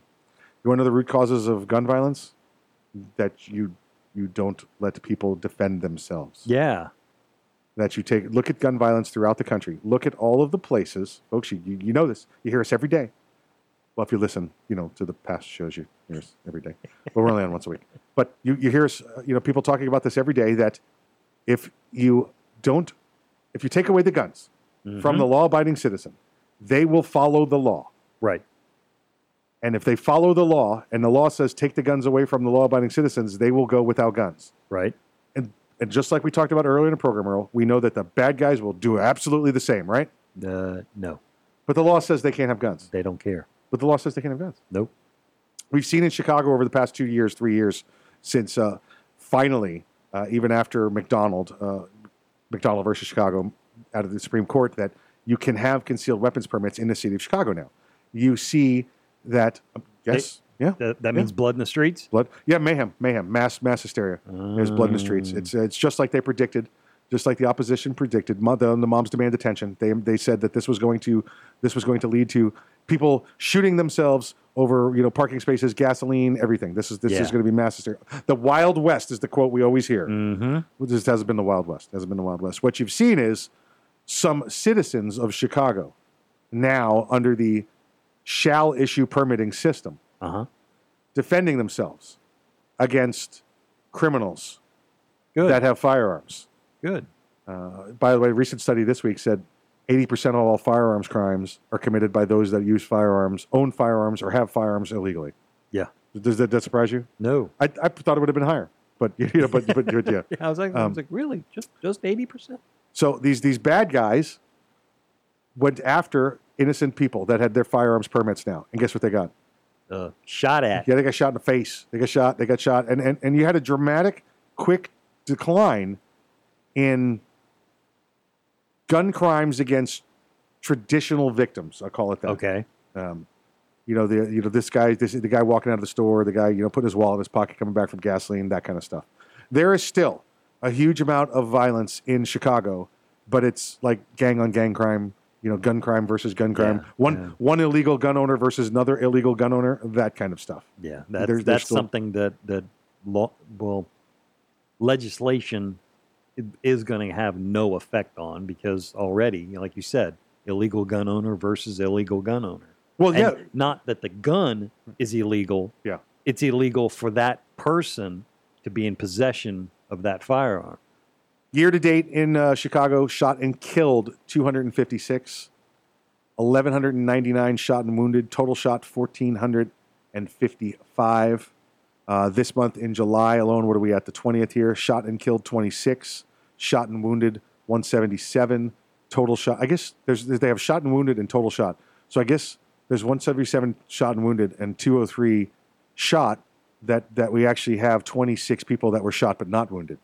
You want to know the root causes of gun violence? That you you don't let people defend themselves. Yeah. That you take look at gun violence throughout the country. Look at all of the places, folks. You, you, know this. You hear us every day. Well, if you listen, you know to the past shows, you hear us every day. But we're only on once a week. But you, you hear us, uh, you know, people talking about this every day. That if you don't, if you take away the guns from Mhm. the law-abiding citizen, they will follow the law. Right. And if they follow the law, and the law says take the guns away from the law-abiding citizens, they will go without guns. Right. And and just like we talked about earlier in the program, Earl, we know that the bad guys will do absolutely the same, right? Uh, no, But the law says they can't have guns. they don't care. But the law says they can't have guns. Nope. We've seen in Chicago over the past two years, three years, since uh, finally, uh, even after McDonald, uh, McDonald versus Chicago, out of the Supreme Court, that you can have concealed weapons permits in the city of Chicago now. You see that, yes, yeah, That, that Yeah. means blood in the streets. blood, yeah, mayhem, mayhem, mass, mass hysteria. There's blood in the streets. Mm. It's it's just like they predicted, just like the opposition predicted. The, the moms demand attention. They they said that this was going to this was going to lead to people shooting themselves over you know parking spaces, gasoline, everything. This is this Yeah. is going to be mass hysteria. The Wild West is the quote we always hear. Mm-hmm. This hasn't been the Wild West. Hasn't been the Wild West. What you've seen is some citizens of Chicago now under the shall issue permitting system Uh-huh. defending themselves against criminals Good. that have firearms. Good. Uh, by the way, a recent study this week said 80% of all firearms crimes are committed by those that use firearms, own firearms, or have firearms illegally. Yeah. Does that, that surprise you? No. I, I thought it would have been higher, but you know, but, but, but yeah. I was like, I Um, was like, really? Just just eighty percent? So these these bad guys went after innocent people that had their firearms permits now, and guess what they got? Uh, shot at. Yeah, they got shot in the face. They got shot. They got shot, and and, and you had a dramatic, quick decline in gun crimes against traditional victims. I call it that. Okay. Um, you know the you know this guy this the guy walking out of the store, the guy you know putting his wallet in his pocket, coming back from gasoline, that kind of stuff. There is still a huge amount of violence in Chicago, but it's like gang on gang crime. You know, gun crime versus gun crime. Yeah, one yeah. one illegal gun owner versus another illegal gun owner. That kind of stuff. Yeah, that's there's that's still- something that that law, well, legislation is going to have no effect on because already, you know, like you said, illegal gun owner versus illegal gun owner. Well, And yeah. not that the gun is illegal. Yeah. it's illegal for that person to be in possession of that firearm. Year to date in uh, Chicago, shot and killed 256, 1,199 shot and wounded, total shot 1,455. Uh, this month in July alone, what are we at? The 20th here, shot and killed 26, shot and wounded 177, total shot. I guess there's they have shot and wounded and total shot. So I guess there's 177 shot and wounded and 203 shot that, that we actually have 26 people that were shot but not wounded.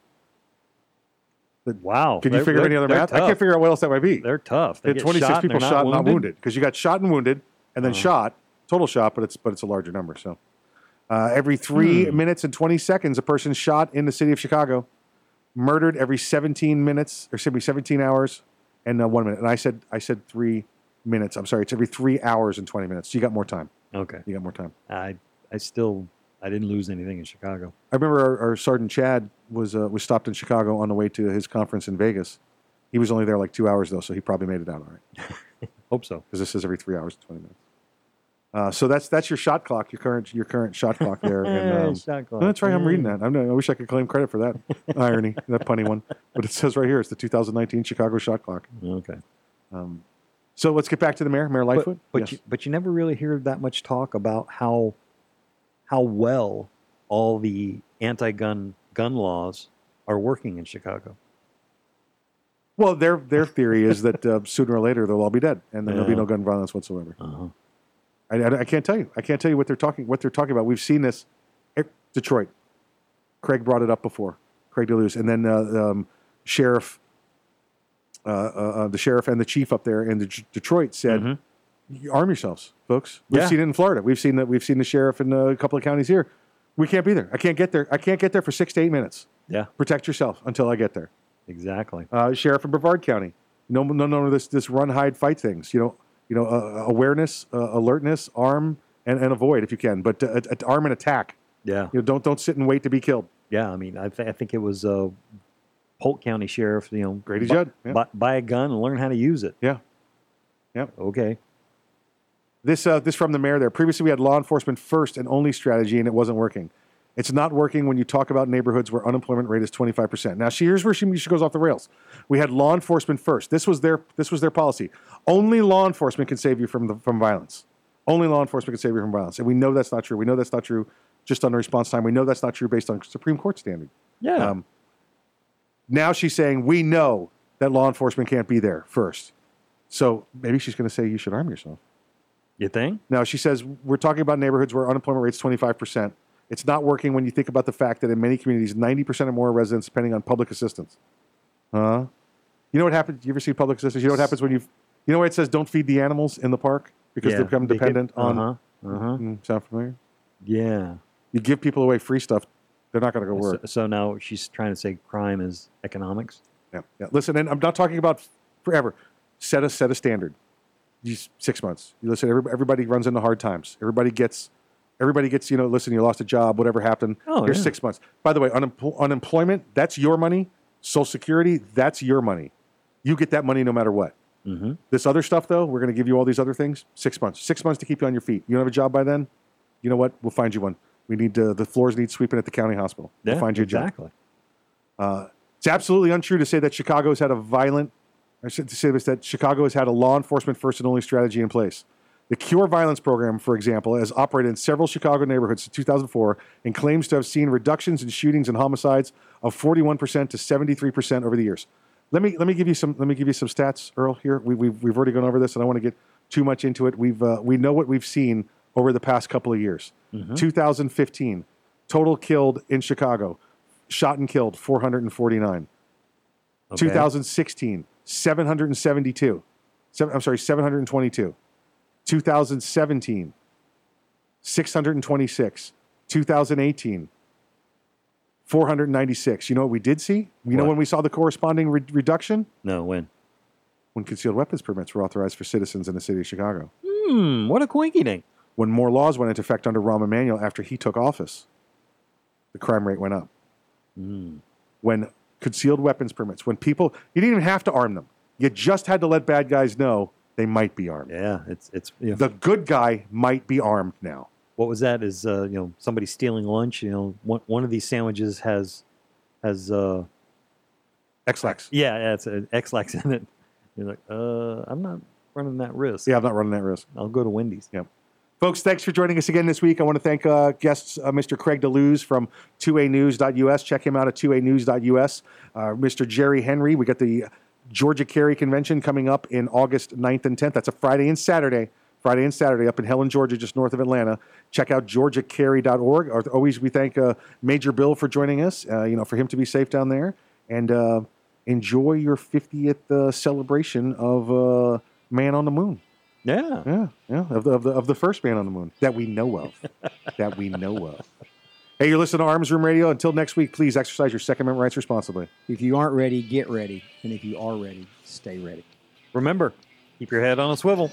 Wow. Can you figure any other math? I can't figure out what else that might be. They're tough. They They had 26 shot people shot, not not wounded? wounded, because you got shot and wounded, and then Uh-huh. shot, total shot, but it's but it's a larger number. So uh, every three Hmm. minutes and 20 seconds, a person shot in the city of Chicago, murdered every 17 minutes, or excuse me, 17 hours and uh, one minute. And I said I said three minutes. I'm sorry, it's every three hours and 20 minutes. So you got more time. Okay. You got more time. I I still I didn't lose anything in Chicago. I remember our, our sergeant Chad was uh, was stopped in Chicago on the way to his conference in Vegas. He was only there like two hours though, so he probably made it out all right. Hope so. Because this is every three hours and twenty minutes. Uh, so that's that's your shot clock, your current your current shot clock there. And, um, Shot clock. no, that's right. I'm reading Mm. that. I'm, I wish I could claim credit for that irony, that punny one. But it says right here, it's the 2019 Chicago shot clock. Okay. Um, so let's get back to the mayor, Mayor But, Lightfoot. but, Yes. you, but you never really hear that much talk about how how well all the anti-gun gun laws are working in Chicago. Well, their their theory is that uh, sooner or later they'll all be dead, and then there'll be no gun violence whatsoever. Uh-huh. I, I, I can't tell you. I can't tell you what they're talking what they're talking about. We've seen this. Detroit. Craig brought it up before. Craig DeLuz, and then uh, um, Sheriff, uh, uh, uh, the sheriff and the chief up there in the Detroit said, "You "Arm yourselves, folks." We've. Yeah. seen it in Florida. We've seen that. We've seen the sheriff in a couple of counties here. We can't be there. I can't get there. I can't get there for six to eight minutes. Yeah. Protect yourself until I get there Exactly. uh, sheriff in Brevard County. No, no, no, this this run, hide, fight things. You know, you know, uh, awareness, uh, alertness, arm, and, and avoid if you can. But uh, arm and attack. Yeah. You know, don't don't sit and wait to be killed. Yeah, I mean, I, th- I think it was uh, Polk County Sheriff. You know, Grady bu- Judd, yeah. bu- buy a gun and learn how to use it. Yeah. Yep. Okay. This uh, this from the mayor there. Previously, we had law enforcement first and only strategy, and it wasn't working. It's not working when you talk about neighborhoods where unemployment rate is 25%. Now, she- here's where she, she goes off the rails. We had law enforcement first. This was their this was their policy. Only law enforcement can save you from the, from violence. Only law enforcement can save you from violence, and we know that's not true. We know that's not true just on the response time. We know that's not true based on Supreme Court standard. Yeah. Um, Now she's saying we know that law enforcement can't be there first. So maybe she's going to say you should arm yourself. You think? No, she says we're talking about neighborhoods where unemployment rate's 25%. It's not working when you think about the fact that in many communities, 90% or more residents depending on public assistance. Huh? You know what happens? You ever see public assistance? You know what happens when you, you know where it says don't feed the animals in the park because Yeah, they become they get- dependent on. uh-huh, uh-huh. Mm, sound familiar? Yeah. You give people away free stuff, they're not going to go So, work. so now she's trying to say crime is economics. Yeah, yeah. Listen, and I'm not talking about forever. Set a set a standard. These six months. You listen. Everybody, everybody runs into hard times. Everybody gets. Everybody gets. You know. Listen. You lost a job. Whatever happened. Oh, Here's yeah. six months. By the way, unempl- unemployment. That's your money. Social Security. That's your money. You get that money no matter what. Mm-hmm. This other stuff, though, we're going to give you all these other things. Six months. Six months to keep you on your feet. You don't have a job by then. You know what? We'll find you one. We need uh, the floors need sweeping at the county hospital. Yeah, we'll find you a job. exactly. Uh, it's absolutely untrue to say that Chicago's had a violent, I should say this, that Chicago has had a law enforcement first and only strategy in place. The Cure Violence Program, for example, has operated in several Chicago neighborhoods since 2004 and claims to have seen reductions in shootings and homicides of 41% to 73% over the years. Let me let me give you some let me give you some stats, Earl. Here we, we've we've already gone over this, and I don't want to get too much into it. We've uh, we know what we've seen over the past couple of years. Mhm. 2015, total killed in Chicago, shot and killed 449. Okay. 2016, 772. Seven, I'm sorry, 722. 2017, 626. 2018, 496. You know what we did see? You know when we saw the corresponding re- reduction? No, when? When concealed weapons permits were authorized for citizens in the city of Chicago. Hmm, what a quinky dink. When more laws went into effect under Rahm Emanuel after he took office, the crime rate went up. Hmm. When concealed weapons permits, when people, you didn't even have to arm them. You just had to let bad guys know they might be armed. Yeah, it's it's you know, The good guy might be armed now. what was that? Is uh, you know somebody stealing lunch? You know, one one of these sandwiches has has uh, Ex-Lax. yeah, yeah, it's an Ex-Lax in it. You're like, uh, I'm not running that risk. Yeah, I'm not running that risk. I'll go to Wendy's. Yep. Folks, thanks for joining us again this week. I want to thank uh, guests uh, Mr. Craig DeLuz from 2anews.us. Check him out at 2anews.us. Uh, Mr. Jerry Henry, we got the Georgia Carry Convention coming up in August 9th and 10th. That's a Friday and Saturday. Friday and Saturday up in Helen, Georgia, just north of Atlanta. Check out georgiacarry.org. Or- Always, we thank uh, Major Bill for joining us, uh, you know, for him to be safe down there. And uh, enjoy your 50th uh, celebration of uh, Man on the Moon. Yeah. Yeah, yeah, of the, of the of the first man on the moon that we know of, that we know of. Hey, you're listening to Arms Room Radio. Until next week, please exercise your Second Amendment rights responsibly. If you aren't ready, get ready. And if you are ready, stay ready. Remember, keep your head on a swivel.